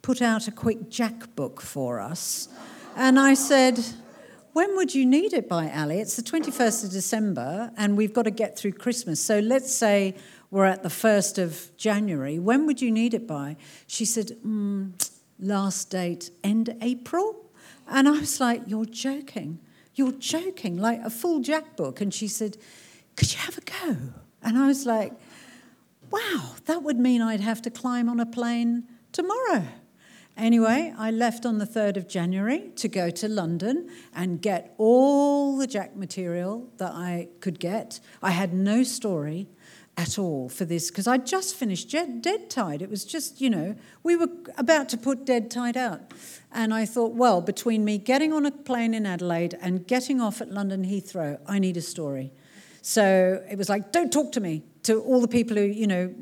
put out a quick Jack book for us? And I said, when would you need it by, Ali? It's the 21st of December and we've got to get through Christmas. So let's say we're at the 1st of January. When would you need it by? She said, mm, last date, end April. And I was like, You're joking. You're joking. Like a full Jack book. And she said, Could you have a go? And I was like, Wow, that would mean I'd have to climb on a plane tomorrow. Anyway, I left on the 3rd of January to go to London and get all the Jack material that I could get. I had no story at all for this because I'd just finished Dead Tide. It was just, you know, we were about to put Dead Tide out. And I thought, well, between me getting on a plane in Adelaide and getting off at London Heathrow, I need a story. So it was like, don't talk to me. To all the people who, you know,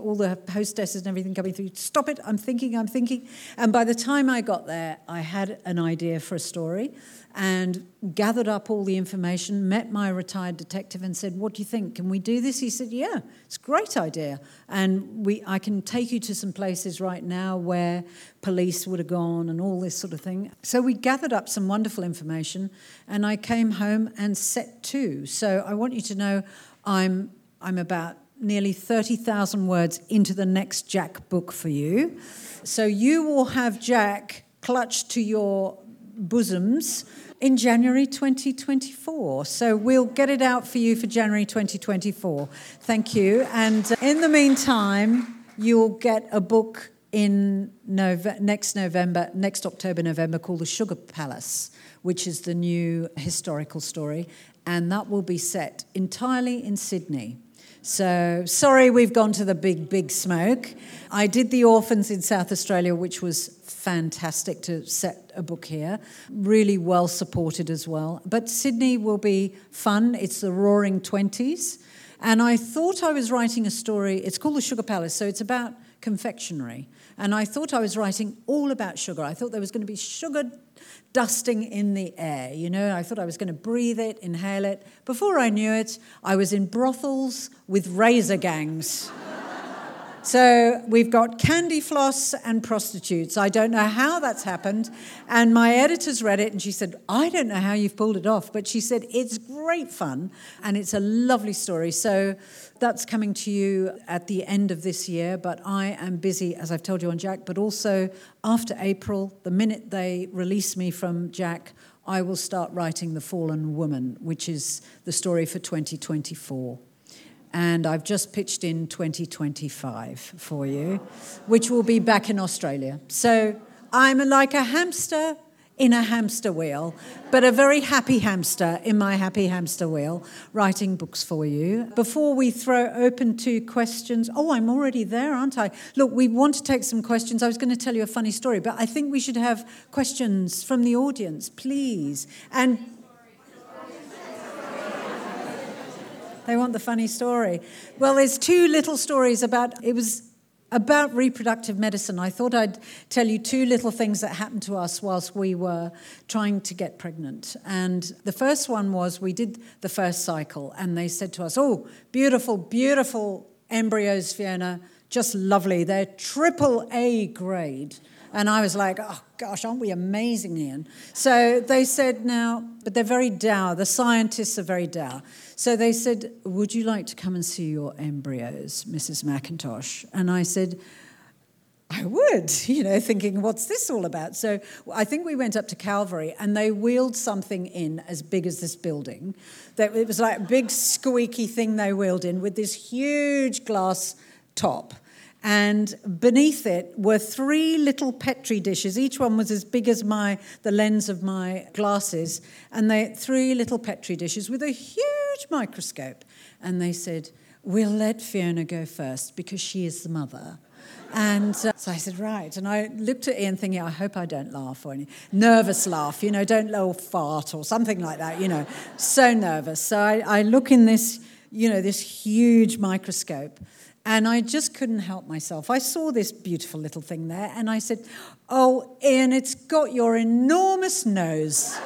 all the hostesses and everything coming through, stop it, I'm thinking, I'm thinking. And by the time I got there, I had an idea for a story and gathered up all the information, met my retired detective and said, What do you think? Can we do this? He said, Yeah, it's a great idea. And we, I can take you to some places right now where police would have gone and all this sort of thing. So we gathered up some wonderful information and I came home and set to. So I want you to know I'm, I'm about nearly 30,000 words into the next Jack book for you. So you will have Jack clutched to your bosoms in January 2024. So we'll get it out for you for January 2024. Thank you. And in the meantime, you'll get a book in next November, next October, November, called The Sugar Palace, which is the new historical story. And that will be set entirely in Sydney. So sorry we've gone to the big, big smoke. I did The Orphans in South Australia, which was fantastic to set a book here. Really well supported as well. But Sydney will be fun. It's the roaring 20s. And I thought I was writing a story. It's called The Sugar Palace. So it's about confectionery. And I thought I was writing all about sugar. I thought there was going to be sugar dusting in the air. You know, I thought I was going to breathe it, inhale it. Before I knew it, I was in brothels with razor gangs. So we've got candy floss and prostitutes. I don't know how that's happened. And my editor's read it and she said, I don't know how you've pulled it off. But she said, it's great fun and it's a lovely story. So that's coming to you at the end of this year. But I am busy, as I've told you on Jack, but also after April, the minute they release me from Jack, I will start writing The Fallen Woman, which is the story for 2024 and I've just pitched in 2025 for you, which will be back in Australia. So I'm like a hamster in a hamster wheel, but a very happy hamster in my happy hamster wheel, writing books for you. Before we throw open to questions, oh, I'm already there, aren't I? Look, we want to take some questions. I was going to tell you a funny story, but I think we should have questions from the audience, please. And They want the funny story. Well, there's two little stories about it was about reproductive medicine. I thought I'd tell you two little things that happened to us whilst we were trying to get pregnant. And the first one was we did the first cycle, and they said to us, Oh, beautiful, beautiful embryos, Fiona, just lovely. They're triple A grade. And I was like, oh gosh, aren't we amazing, Ian? So they said, now, but they're very dour. The scientists are very dour. So they said, would you like to come and see your embryos, Mrs. McIntosh? And I said, I would, [laughs] you know, thinking, what's this all about? So I think we went up to Calvary and they wheeled something in as big as this building. That it was like a big squeaky thing they wheeled in with this huge glass top and beneath it were three little petri dishes. Each one was as big as my the lens of my glasses. And they three little petri dishes with a huge microscope. And they said we'll let fiona go first because she is the mother. And uh, so I said, right. And I looked at Ian thinking, I hope I don't laugh or any nervous laugh, you know, don't little fart or something like that, you know, so nervous. So I, I look in this, you know, this huge microscope and I just couldn't help myself. I saw this beautiful little thing there and I said, Oh, Ian, it's got your enormous nose.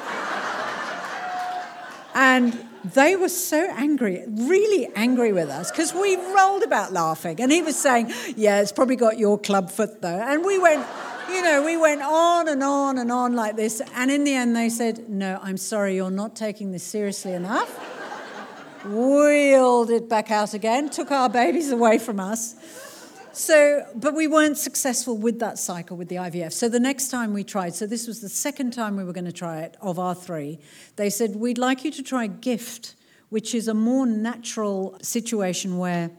and they were so angry, really angry with us, because we rolled about laughing. And he was saying, Yeah, it's probably got your club foot, though. And we went, you know, we went on and on and on like this. And in the end, they said, No, I'm sorry, you're not taking this seriously enough. Wheeled it back out again, took our babies away from us. So, but we weren't successful with that cycle with the IVF. So the next time we tried, so this was the second time we were going to try it of our three, they said, We'd like you to try GIFT, which is a more natural situation where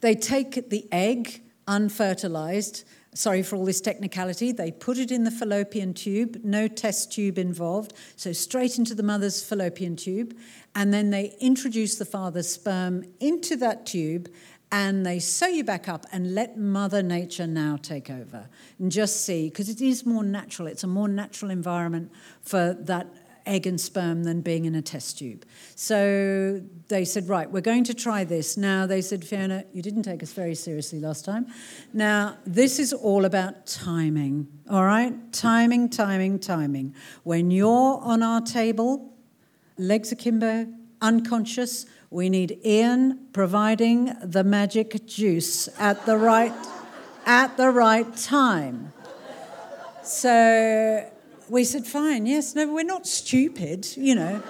they take the egg, unfertilized, sorry for all this technicality, they put it in the fallopian tube, no test tube involved, so straight into the mother's fallopian tube, and then they introduce the father's sperm into that tube and they sew you back up and let Mother Nature now take over and just see, because it is more natural. It's a more natural environment for that egg and sperm than being in a test tube. So they said, right, we're going to try this. Now they said, Fiona, you didn't take us very seriously last time. Now, this is all about timing, all right? Timing, timing, timing. When you're on our table, legs akimbo, unconscious, we need Ian providing the magic juice at the right at the right time. So we said, fine, yes, no, we're not stupid, you know.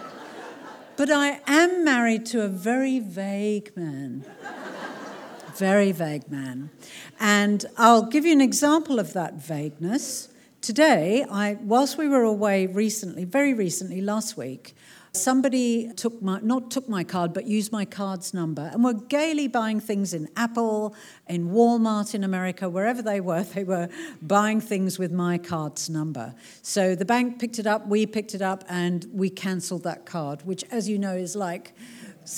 But I am married to a very vague man. Very vague man. And I'll give you an example of that vagueness. Today, I, whilst we were away recently, very recently, last week, Somebody took my, not took my card, but used my card's number and were gaily buying things in Apple, in Walmart in America, wherever they were, they were buying things with my card's number. So the bank picked it up, we picked it up, and we cancelled that card, which, as you know, is like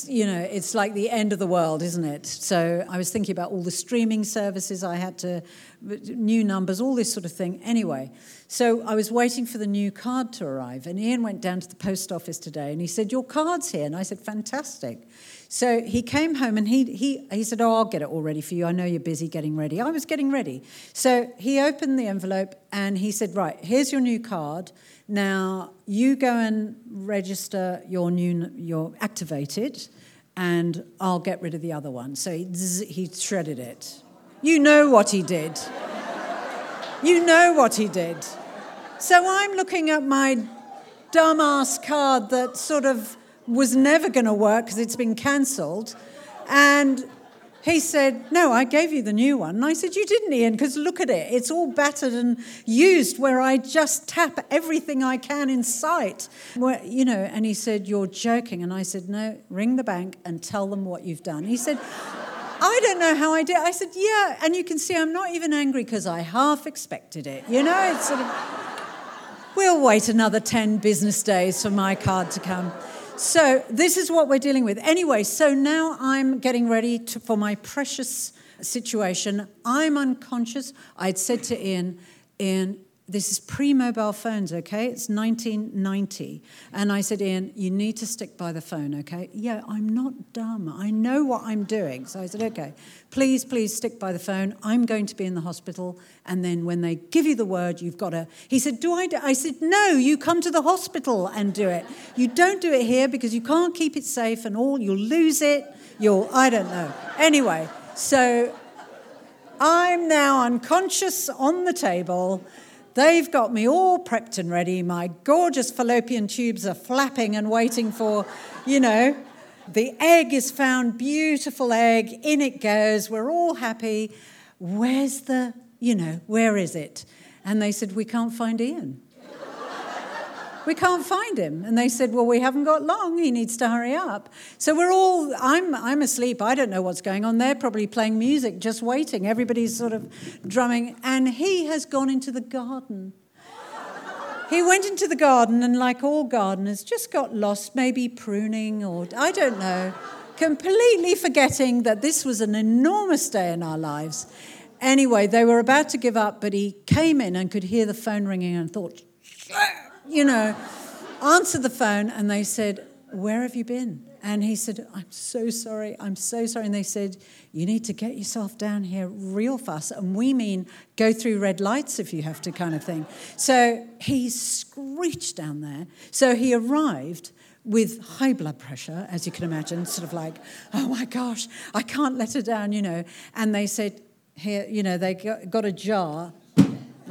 you know, it's like the end of the world, isn't it? So I was thinking about all the streaming services I had to, new numbers, all this sort of thing. Anyway, so I was waiting for the new card to arrive, and Ian went down to the post office today and he said, Your card's here. And I said, Fantastic. So he came home and he, he, he said, Oh, I'll get it all ready for you. I know you're busy getting ready. I was getting ready. So he opened the envelope and he said, Right, here's your new card. Now, you go and register your new, your activated, and I'll get rid of the other one. So he, he shredded it. You know what he did. You know what he did. So I'm looking at my dumbass card that sort of was never going to work because it's been cancelled. And he said, No, I gave you the new one. And I said, You didn't, Ian, because look at it. It's all battered and used where I just tap everything I can in sight. Where, you know, and he said, You're joking. And I said, No, ring the bank and tell them what you've done. He said, I don't know how I did. I said, Yeah. And you can see I'm not even angry because I half expected it. You know, it's sort of, we'll wait another 10 business days for my card to come. So, this is what we're dealing with. Anyway, so now I'm getting ready to, for my precious situation. I'm unconscious. I'd said to Ian, Ian, this is pre mobile phones, okay? It's 1990. And I said, Ian, you need to stick by the phone, okay? Yeah, I'm not dumb. I know what I'm doing. So I said, okay, please, please stick by the phone. I'm going to be in the hospital. And then when they give you the word, you've got to. He said, Do I? Do? I said, No, you come to the hospital and do it. You don't do it here because you can't keep it safe and all. You'll lose it. You'll, I don't know. Anyway, so I'm now unconscious on the table. They've got me all prepped and ready. My gorgeous fallopian tubes are flapping and waiting for, you know, the egg is found, beautiful egg, in it goes. We're all happy. Where's the, you know, where is it? And they said, We can't find Ian we can't find him. And they said, well, we haven't got long. He needs to hurry up. So we're all, I'm, I'm asleep. I don't know what's going on. They're probably playing music, just waiting. Everybody's sort of drumming. And he has gone into the garden. He went into the garden and, like all gardeners, just got lost, maybe pruning or I don't know, completely forgetting that this was an enormous day in our lives. Anyway, they were about to give up, but he came in and could hear the phone ringing and thought, you know, answered the phone and they said, Where have you been? And he said, I'm so sorry, I'm so sorry. And they said, You need to get yourself down here real fast. And we mean go through red lights if you have to, kind of thing. So he screeched down there. So he arrived with high blood pressure, as you can imagine, sort of like, oh my gosh, I can't let her down, you know. And they said, here, you know, they got a jar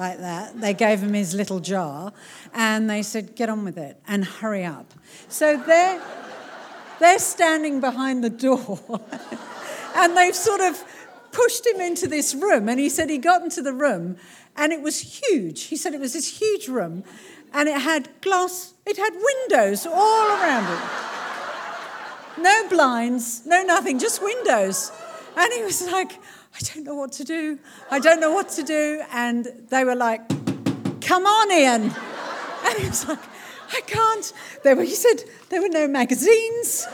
like that. They gave him his little jar and they said, get on with it and hurry up. So they're, they're standing behind the door [laughs] and they've sort of pushed him into this room. And he said he got into the room and it was huge. He said it was this huge room and it had glass, it had windows all around it. No blinds, no nothing, just windows. And he was like, I don't know what to do. I don't know what to do. And they were like, Come on, Ian. [laughs] And he was like, I can't. There were, he said, there were no magazines.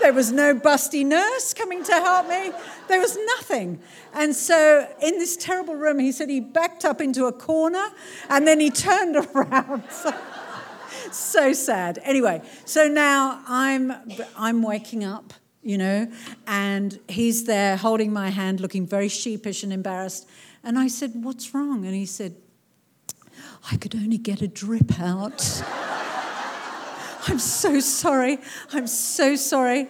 There was no busty nurse coming to help me. There was nothing. And so, in this terrible room, he said he backed up into a corner and then he turned [laughs] around. so sad. Anyway, so now I'm, I'm waking up you know, and he's there holding my hand, looking very sheepish and embarrassed. And I said, What's wrong? And he said, I could only get a drip out. [laughs] I'm so sorry. I'm so sorry.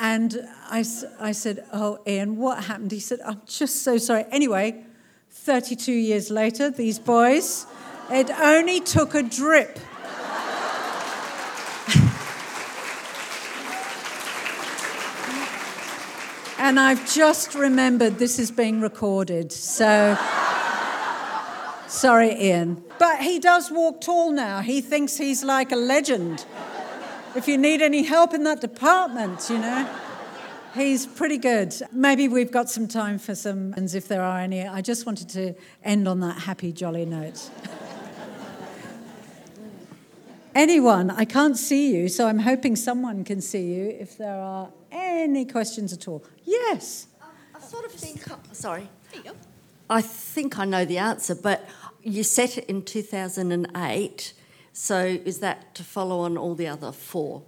And I, I said, Oh, Ian, what happened? He said, I'm just so sorry. Anyway, 32 years later, these boys, it only took a drip. And I've just remembered this is being recorded. So, sorry, Ian. But he does walk tall now. He thinks he's like a legend. If you need any help in that department, you know. He's pretty good. Maybe we've got some time for some, and if there are any. I just wanted to end on that happy, jolly note. Anyone, I can't see you, so I'm hoping someone can see you if there are any questions at all. Yes. I sort of think, oh, sorry. I think I know the answer, but you set it in 2008. So is that to follow on all the other four?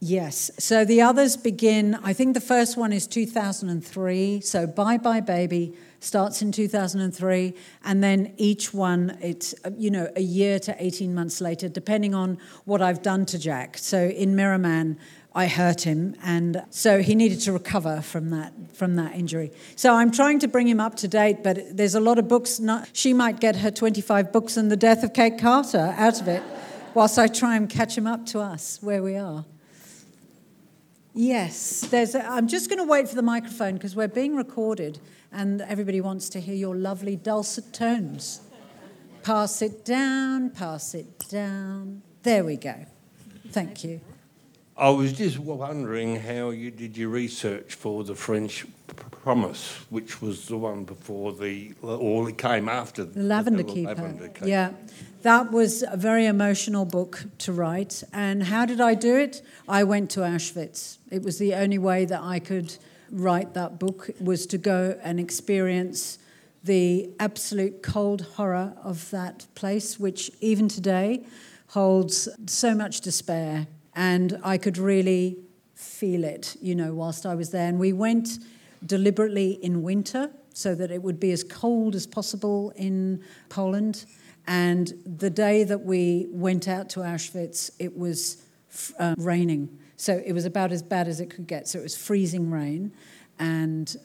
Yes. So the others begin, I think the first one is 2003. So Bye Bye Baby starts in 2003. And then each one, it's, you know, a year to 18 months later, depending on what I've done to Jack. So in Mirror Man, I hurt him, and so he needed to recover from that from that injury. So I'm trying to bring him up to date, but there's a lot of books. Not, she might get her 25 books and the death of Kate Carter out of it, whilst I try and catch him up to us where we are. Yes, there's. A, I'm just going to wait for the microphone because we're being recorded, and everybody wants to hear your lovely dulcet tones. Pass it down, pass it down. There we go. Thank you. I was just wondering how you did your research for the French Promise, which was the one before the, or it came after the Lavender, the Keeper. Lavender Keeper. Yeah, that was a very emotional book to write. And how did I do it? I went to Auschwitz. It was the only way that I could write that book was to go and experience the absolute cold horror of that place, which even today holds so much despair and I could really feel it, you know, whilst I was there. And we went deliberately in winter so that it would be as cold as possible in Poland. And the day that we went out to Auschwitz, it was uh, raining. So it was about as bad as it could get. So it was freezing rain. And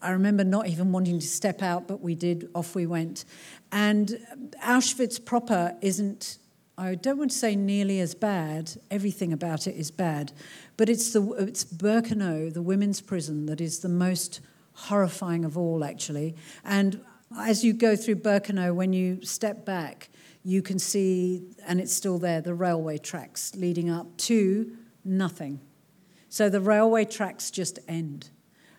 I remember not even wanting to step out, but we did. Off we went. And Auschwitz proper isn't I don't want to say nearly as bad. Everything about it is bad, but it's the it's Birkenau, the women's prison, that is the most horrifying of all, actually. And as you go through Birkenau, when you step back, you can see, and it's still there, the railway tracks leading up to nothing. So the railway tracks just end.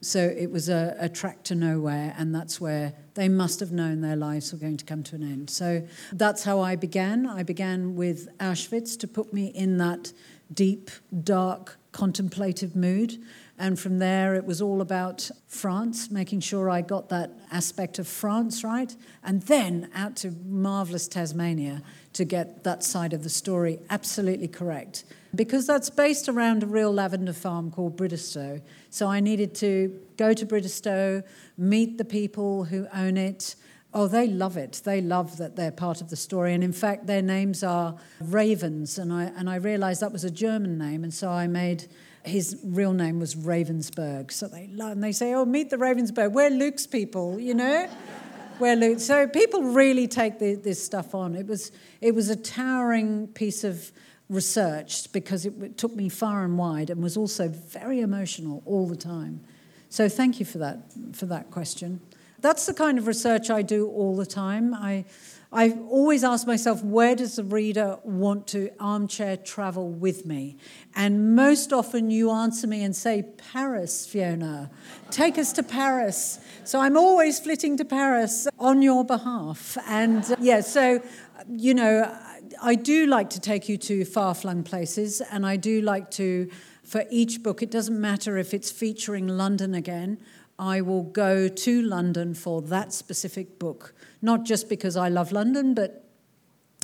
So it was a, a, track to nowhere, and that's where they must have known their lives were going to come to an end. So that's how I began. I began with Auschwitz to put me in that deep, dark, contemplative mood. And from there, it was all about France, making sure I got that aspect of France right. And then out to marvelous Tasmania to get that side of the story absolutely correct because that's based around a real lavender farm called Bridestowe. So I needed to go to Bridestowe, meet the people who own it, Oh, they love it. They love that they're part of the story. And in fact, their names are Ravens. And I, and I realized that was a German name. And so I made his real name was Ravensburg. So they and they say, oh, meet the Ravensburg. We're Luke's people, you know? [laughs] We're Luke. So people really take the, this stuff on. It was, it was a towering piece of research because it, it took me far and wide and was also very emotional all the time. So thank you for that, for that question. That's the kind of research I do all the time. I, I always ask myself, where does the reader want to armchair travel with me? And most often you answer me and say, Paris, Fiona. Take us to Paris. So I'm always flitting to Paris on your behalf. And uh, yeah, so, you know, I do like to take you to far flung places, and I do like to, for each book, it doesn't matter if it's featuring London again I will go to London for that specific book. Not just because I love London, but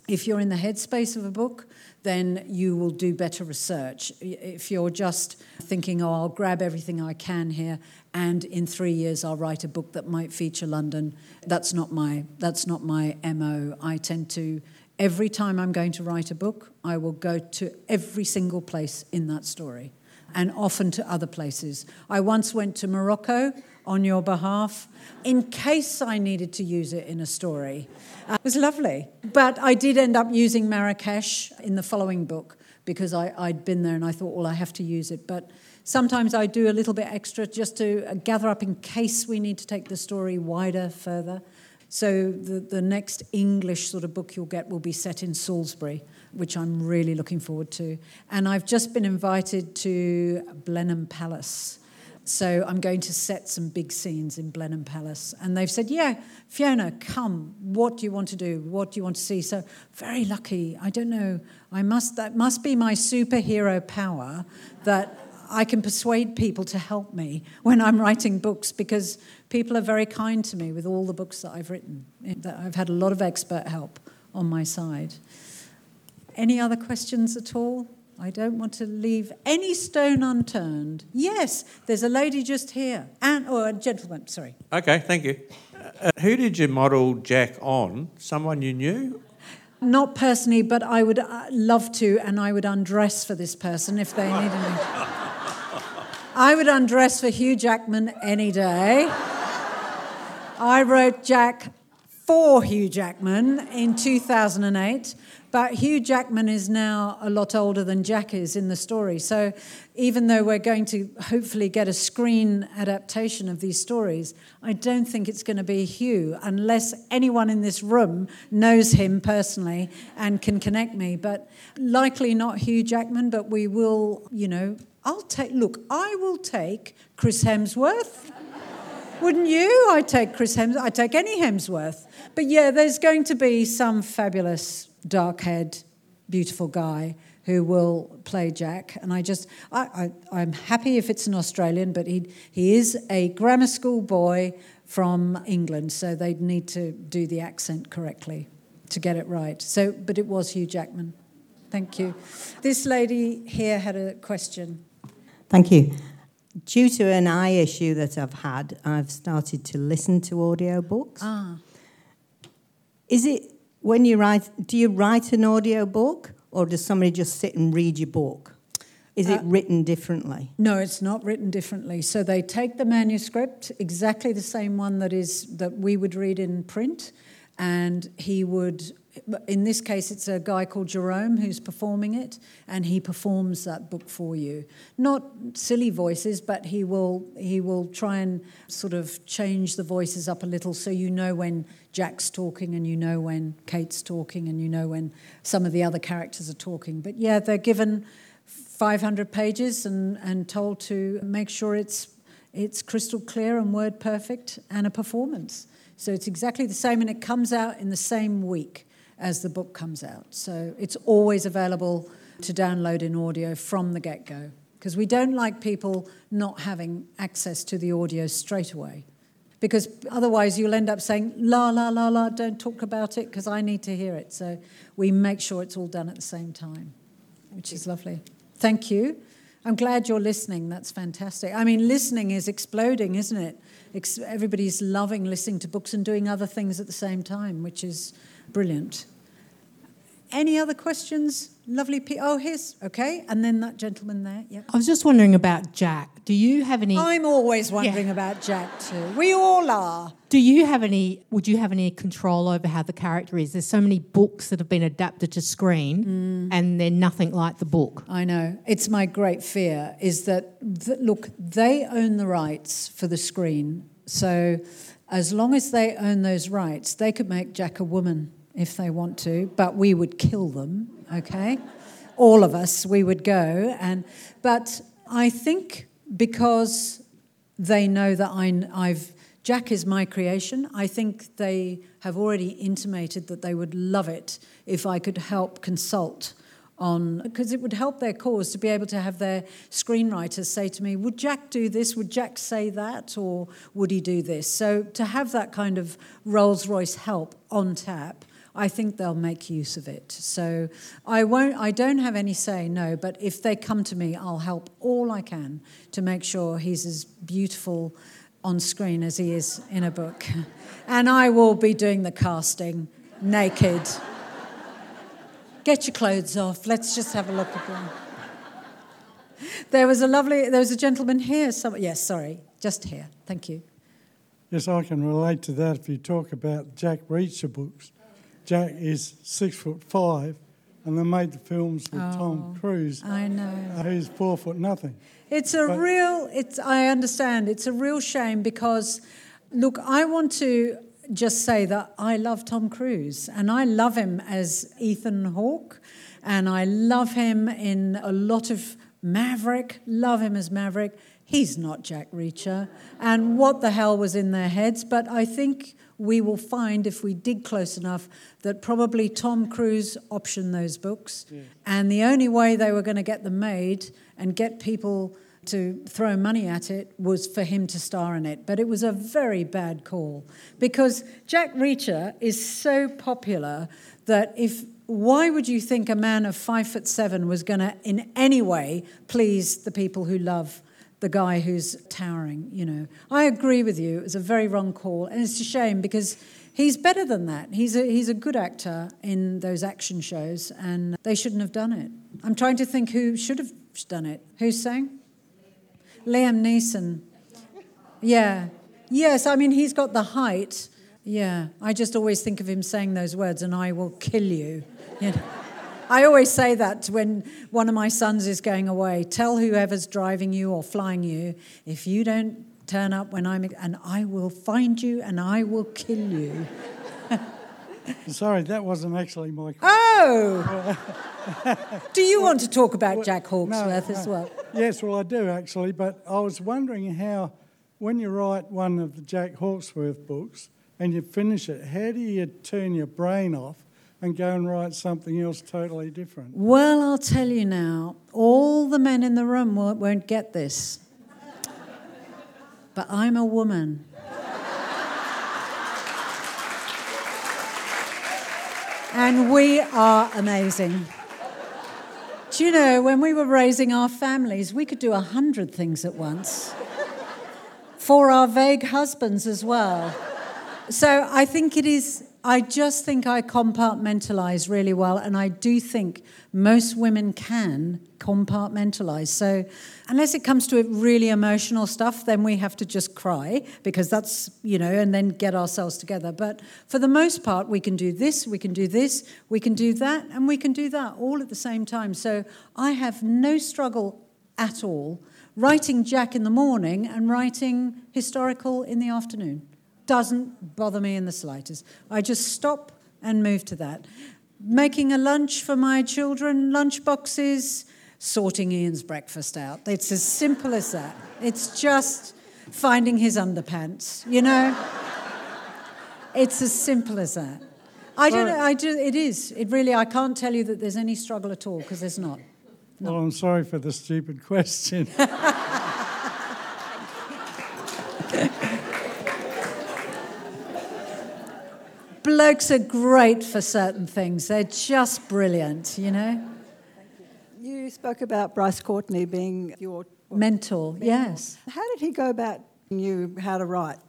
if you're in the headspace of a book, then you will do better research. If you're just thinking, oh, I'll grab everything I can here, and in three years I'll write a book that might feature London, that's not my, that's not my MO. I tend to, every time I'm going to write a book, I will go to every single place in that story and often to other places. I once went to Morocco on your behalf in case I needed to use it in a story. Uh, it was lovely. But I did end up using Marrakesh in the following book because I, I'd been there and I thought, well, I have to use it. But sometimes I do a little bit extra just to uh, gather up in case we need to take the story wider, further. So the, the next English sort of book you'll get will be set in Salisbury which I'm really looking forward to. And I've just been invited to Blenheim Palace. So I'm going to set some big scenes in Blenheim Palace. And they've said, Yeah, Fiona, come. What do you want to do? What do you want to see? So very lucky. I don't know. I must that must be my superhero power that I can persuade people to help me when I'm writing books because people are very kind to me with all the books that I've written. That I've had a lot of expert help on my side. Any other questions at all? I don't want to leave any stone unturned. Yes, there's a lady just here, and or a gentleman. Sorry. Okay, thank you. Uh, who did you model Jack on? Someone you knew? Not personally, but I would uh, love to, and I would undress for this person if they needed me. I would undress for Hugh Jackman any day. I wrote Jack for Hugh Jackman in 2008. But Hugh Jackman is now a lot older than Jack is in the story. So even though we're going to hopefully get a screen adaptation of these stories, I don't think it's going to be Hugh unless anyone in this room knows him personally and can connect me. But likely not Hugh Jackman, but we will, you know, I'll take, look, I will take Chris Hemsworth. Wouldn't you? I'd take Chris Hemsworth. I'd take any Hemsworth. But yeah, there's going to be some fabulous dark haired, beautiful guy who will play Jack. And I just, I, I, am happy if it's an Australian, but he, he is a grammar school boy from England, so they'd need to do the accent correctly to get it right. So, but it was Hugh Jackman. Thank you. This lady here had a question. Thank you. Due to an eye issue that I've had, I've started to listen to audiobooks. Ah. Is it when you write, do you write an audio book or does somebody just sit and read your book? Is it uh, written differently? No, it's not written differently. So they take the manuscript, exactly the same one that is that we would read in print, and he would in this case, it's a guy called Jerome who's performing it, and he performs that book for you. Not silly voices, but he will he will try and sort of change the voices up a little, so you know when Jack's talking, and you know when Kate's talking, and you know when some of the other characters are talking. But yeah, they're given 500 pages and and told to make sure it's it's crystal clear and word perfect and a performance. So it's exactly the same, and it comes out in the same week as the book comes out. So it's always available to download in audio from the get go because we don't like people not having access to the audio straight away. Because otherwise, you'll end up saying, la, la, la, la, don't talk about it because I need to hear it. So we make sure it's all done at the same time, which is lovely. Thank you. I'm glad you're listening. That's fantastic. I mean, listening is exploding, isn't it? Everybody's loving listening to books and doing other things at the same time, which is brilliant. Any other questions? Lovely. Pe- oh, here's okay, and then that gentleman there. Yeah. I was just wondering about Jack. Do you have any? I'm always wondering about Jack too. We all are. Do you have any? Would you have any control over how the character is? There's so many books that have been adapted to screen, mm. and they're nothing like the book. I know. It's my great fear is that, th- look, they own the rights for the screen. So as long as they own those rights, they could make Jack a woman if they want to, but we would kill them, okay? All of us, we would go. And, but I think because they know that I, I've Jack is my creation. I think they have already intimated that they would love it if I could help consult on because it would help their cause to be able to have their screenwriters say to me, "Would Jack do this? Would Jack say that, or would he do this?" So to have that kind of Rolls Royce help on tap. I think they'll make use of it. So I won't I don't have any say no, but if they come to me, I'll help all I can to make sure he's as beautiful on screen as he is in a book. [laughs] And I will be doing the casting naked. Get your clothes off. Let's just have a look at them. There was a lovely there was a gentleman here. Some, yes, sorry. Just here. Thank you. Yes, I can relate to that if you talk about Jack Reacher books. Jack is six foot five, and they made the films with Tom Cruise, I know. uh, who's four foot nothing. It's a But- real, it's, I understand, it's a real shame because, look, I want to just say that I love Tom Cruise and I love him as Ethan Hawke and I love him in a lot of Maverick, love him as Maverick. He's not Jack Reacher. And what the hell was in their heads? But I think we will find, if we dig close enough, that probably Tom Cruise optioned those books. And the only way they were going to get them made and get people to throw money at it was for him to star in it. But it was a very bad call because Jack Reacher is so popular that if why would you think a man of five foot seven was going to in any way please the people who love the guy who's towering, you know. I agree with you. It was a very wrong call. And it's a shame because he's better than that. He's a, he's a good actor in those action shows, and they shouldn't have done it. I'm trying to think who should have done it. Who's saying? Liam Neeson. Yeah. Yes, I mean, he's got the height. Yeah. I just always think of him saying those words, and I will kill you. You know? I always say that when one of my sons is going away. Tell whoever's driving you or flying you, if you don't turn up when I'm, and I will find you and I will kill you. [laughs] Sorry, that wasn't actually my question. Oh! [laughs] do you want to talk about Jack Hawksworth no, as no. well? Yes, well, I do actually, but I was wondering how, when you write one of the Jack Hawksworth books and you finish it, how do you turn your brain off and go and write something else totally different? Well, I'll tell you now, all the men in the room won't, won't get this. But I'm a woman. And we are amazing. Do you know, when we were raising our families, we could do a hundred things at once. For our vague husbands as well. So I think it is, I just think I compartmentalize really well, and I do think most women can compartmentalize. So unless it comes to really emotional stuff, then we have to just cry because that's, you know, and then get ourselves together. But for the most part, we can do this, we can do this, we can do that, and we can do that all at the same time. So I have no struggle at all writing Jack in the morning and writing historical in the afternoon doesn't bother me in the slightest. I just stop and move to that. Making a lunch for my children, lunch boxes, sorting Ian's breakfast out. It's as simple as that. It's just finding his underpants, you know? it's as simple as that. I don't know, I do, it is. It really, I can't tell you that there's any struggle at all because there's not. Well, I'm sorry for the stupid question. [laughs] Blokes are great for certain things. They're just brilliant, you know? You spoke about Bryce Courtenay being your Mentor, yes. How did he go about you how to write?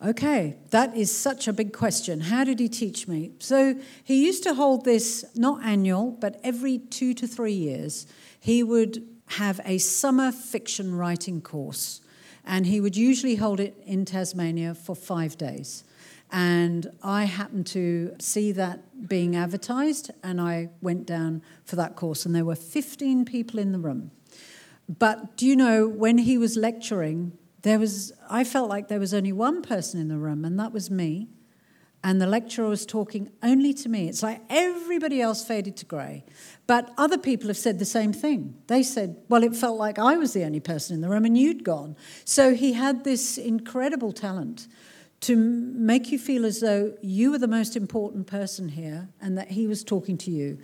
Okay, that is such a big question. How did he teach me? So he used to hold this not annual, but every two to three years, he would have a summer fiction writing course. And he would usually hold it in Tasmania for five days. And I happened to see that being advertised, and I went down for that course, and there were 15 people in the room. But do you know, when he was lecturing, there was, I felt like there was only one person in the room, and that was me. And the lecturer was talking only to me. It's like everybody else faded to grey. But other people have said the same thing. They said, well, it felt like I was the only person in the room and you'd gone. So he had this incredible talent to make you feel as though you were the most important person here and that he was talking to you.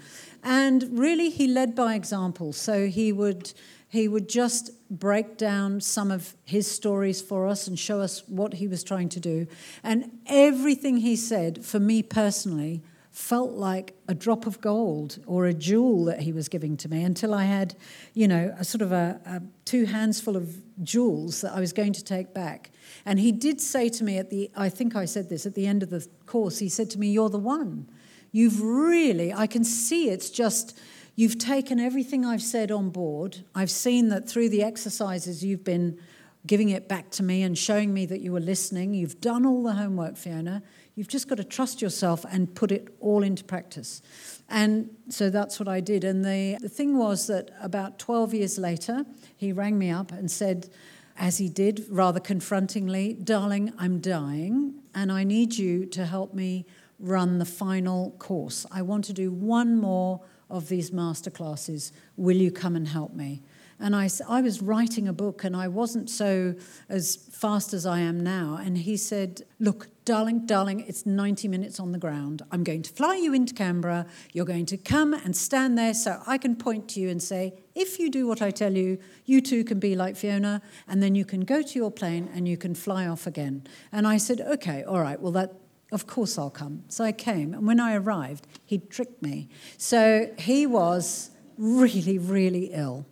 And really, he led by example. So he would he would just break down some of his stories for us and show us what he was trying to do. And everything he said, for me personally, felt like a drop of gold or a jewel that he was giving to me until I had, you know, a sort of a, a two hands full of jewels that I was going to take back. And he did say to me at the, I think I said this at the end of the course, he said to me, You're the one. You've really, I can see it's just You've taken everything I've said on board. I've seen that through the exercises you've been giving it back to me and showing me that you were listening. You've done all the homework, Fiona. You've just got to trust yourself and put it all into practice. And so that's what I did. And the, the thing was that about 12 years later, he rang me up and said, as he did rather confrontingly, Darling, I'm dying and I need you to help me run the final course. I want to do one more of these masterclasses. Will you come and help me? And I, I was writing a book and I wasn't so as fast as I am now. And he said, Look, darling, darling, it's 90 minutes on the ground. I'm going to fly you into Canberra. You're going to come and stand there so I can point to you and say, If you do what I tell you, you too can be like Fiona. And then you can go to your plane and you can fly off again. And I said, Okay, all right, well, that, of course I'll come. So I came, and when I arrived, he'd tricked me. So he was really, really ill.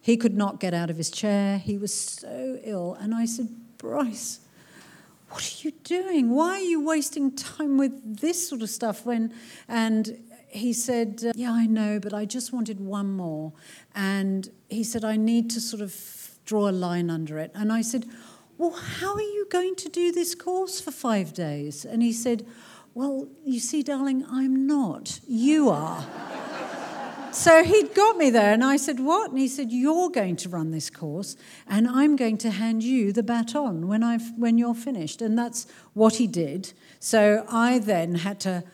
He could not get out of his chair. He was so ill. And I said, Bryce, what are you doing? Why are you wasting time with this sort of stuff when and he said, uh, Yeah, I know, but I just wanted one more. And he said, I need to sort of draw a line under it. And I said, well, how are you going to do this course for five days? And he said, Well, you see, darling, I'm not. You are. So he'd got me there, and I said, What? And he said, You're going to run this course, and I'm going to hand you the baton when, I've, when you're finished. And that's what he did. So I then had to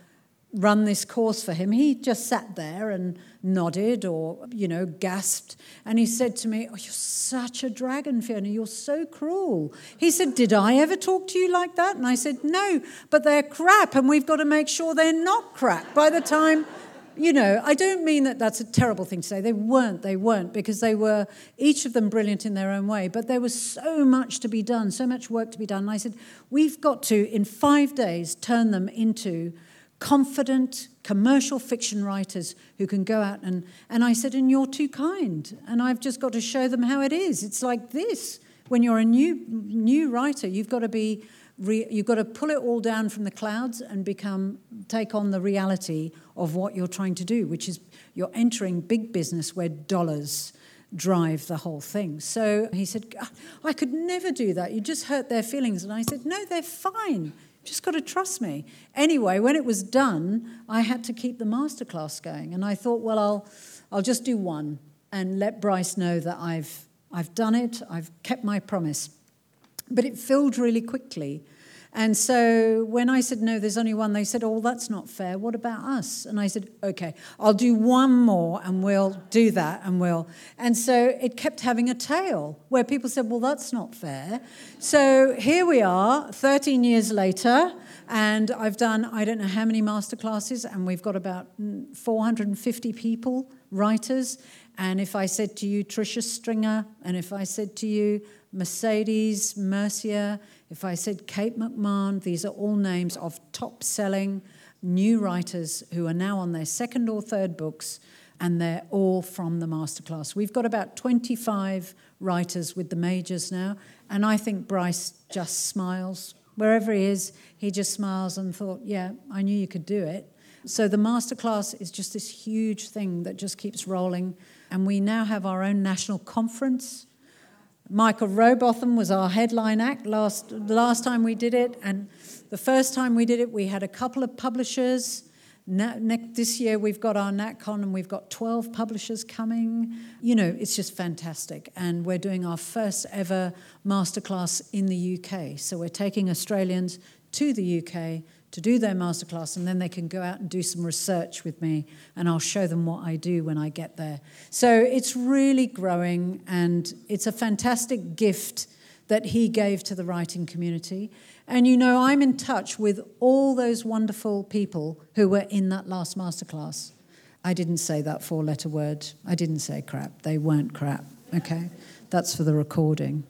run this course for him. He just sat there and nodded or, you know, gasped. And he said to me, Oh, you're such a dragon, Fiona. You're so cruel. He said, Did I ever talk to you like that? And I said, No, but they're crap, and we've got to make sure they're not crap by the time. You know, I don't mean that that's a terrible thing to say. They weren't, they weren't, because they were, each of them brilliant in their own way. But there was so much to be done, so much work to be done. And I said, We've got to, in five days, turn them into confident commercial fiction writers who can go out and and I said and you're too kind and I've just got to show them how it is it's like this when you're a new new writer you've got to be re, you've got to pull it all down from the clouds and become take on the reality of what you're trying to do which is you're entering big business where dollars drive the whole thing. So he said, ah, I could never do that. You just hurt their feelings. And I said, No, they're fine. Just got to trust me. Anyway, when it was done, I had to keep the masterclass going. And I thought, well, I'll, I'll just do one and let Bryce know that I've, I've done it, I've kept my promise. But it filled really quickly. And so when I said, no, there's only one, they said, oh, that's not fair. What about us? And I said, okay, I'll do one more and we'll do that and we'll. And so it kept having a tail where people said, well, that's not fair. So here we are, 13 years later, and I've done, I don't know how many masterclasses, and we've got about mm, 450 people, writers. And if I said to you Tricia Stringer, and if I said to you Mercedes Mercier, if I said Kate McMahon, these are all names of top selling new writers who are now on their second or third books. and they're all from the masterclass. We've got about 25 writers with the majors now, and I think Bryce just smiles. Wherever he is, he just smiles and thought, yeah, I knew you could do it. So the masterclass is just this huge thing that just keeps rolling. And we now have our own national conference. Michael Robotham was our headline act last, last time we did it. And the first time we did it, we had a couple of publishers. this year, we've got our NatCon and we've got 12 publishers coming. You know, it's just fantastic. And we're doing our first ever masterclass in the UK. So we're taking Australians to the UK to do their masterclass, and then they can go out and do some research with me, and I'll show them what I do when I get there. So it's really growing, and it's a fantastic gift that he gave to the writing community. And you know, I'm in touch with all those wonderful people who were in that last masterclass. I didn't say that four letter word. I didn't say crap. They weren't crap, okay? That's for the recording.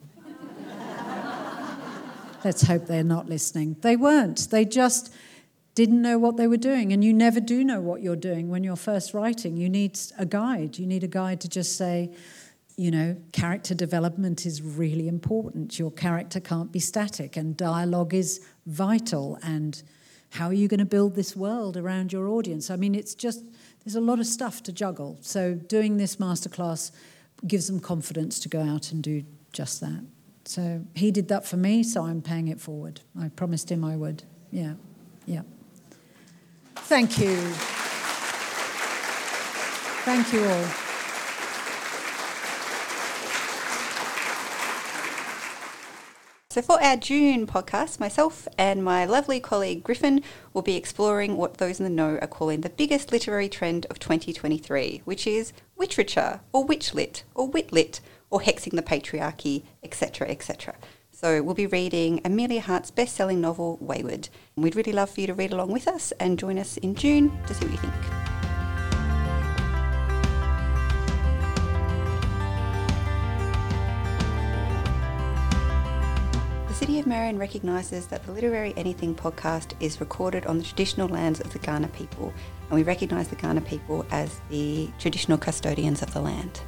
Let's hope they're not listening. They weren't. They just didn't know what they were doing. And you never do know what you're doing when you're first writing. You need a guide. You need a guide to just say, you know, character development is really important. Your character can't be static, and dialogue is vital. And how are you going to build this world around your audience? I mean, it's just, there's a lot of stuff to juggle. So, doing this masterclass gives them confidence to go out and do just that. So he did that for me, so I'm paying it forward. I promised him I would. Yeah, yeah. Thank you. Thank you all. So, for our June podcast, myself and my lovely colleague Griffin will be exploring what those in the know are calling the biggest literary trend of 2023, which is witchrature, or witchlit, or witlit, or hexing the patriarchy, etc., etc. So we'll be reading Emilia Hart's best-selling novel Weyward. We'd really love for you to read along with us and join us in June to see what you think. The City of Marion recognises that the Literary Anything podcast is recorded on the traditional lands of the Kaurna people, and we recognise the Kaurna people as the traditional custodians of the land.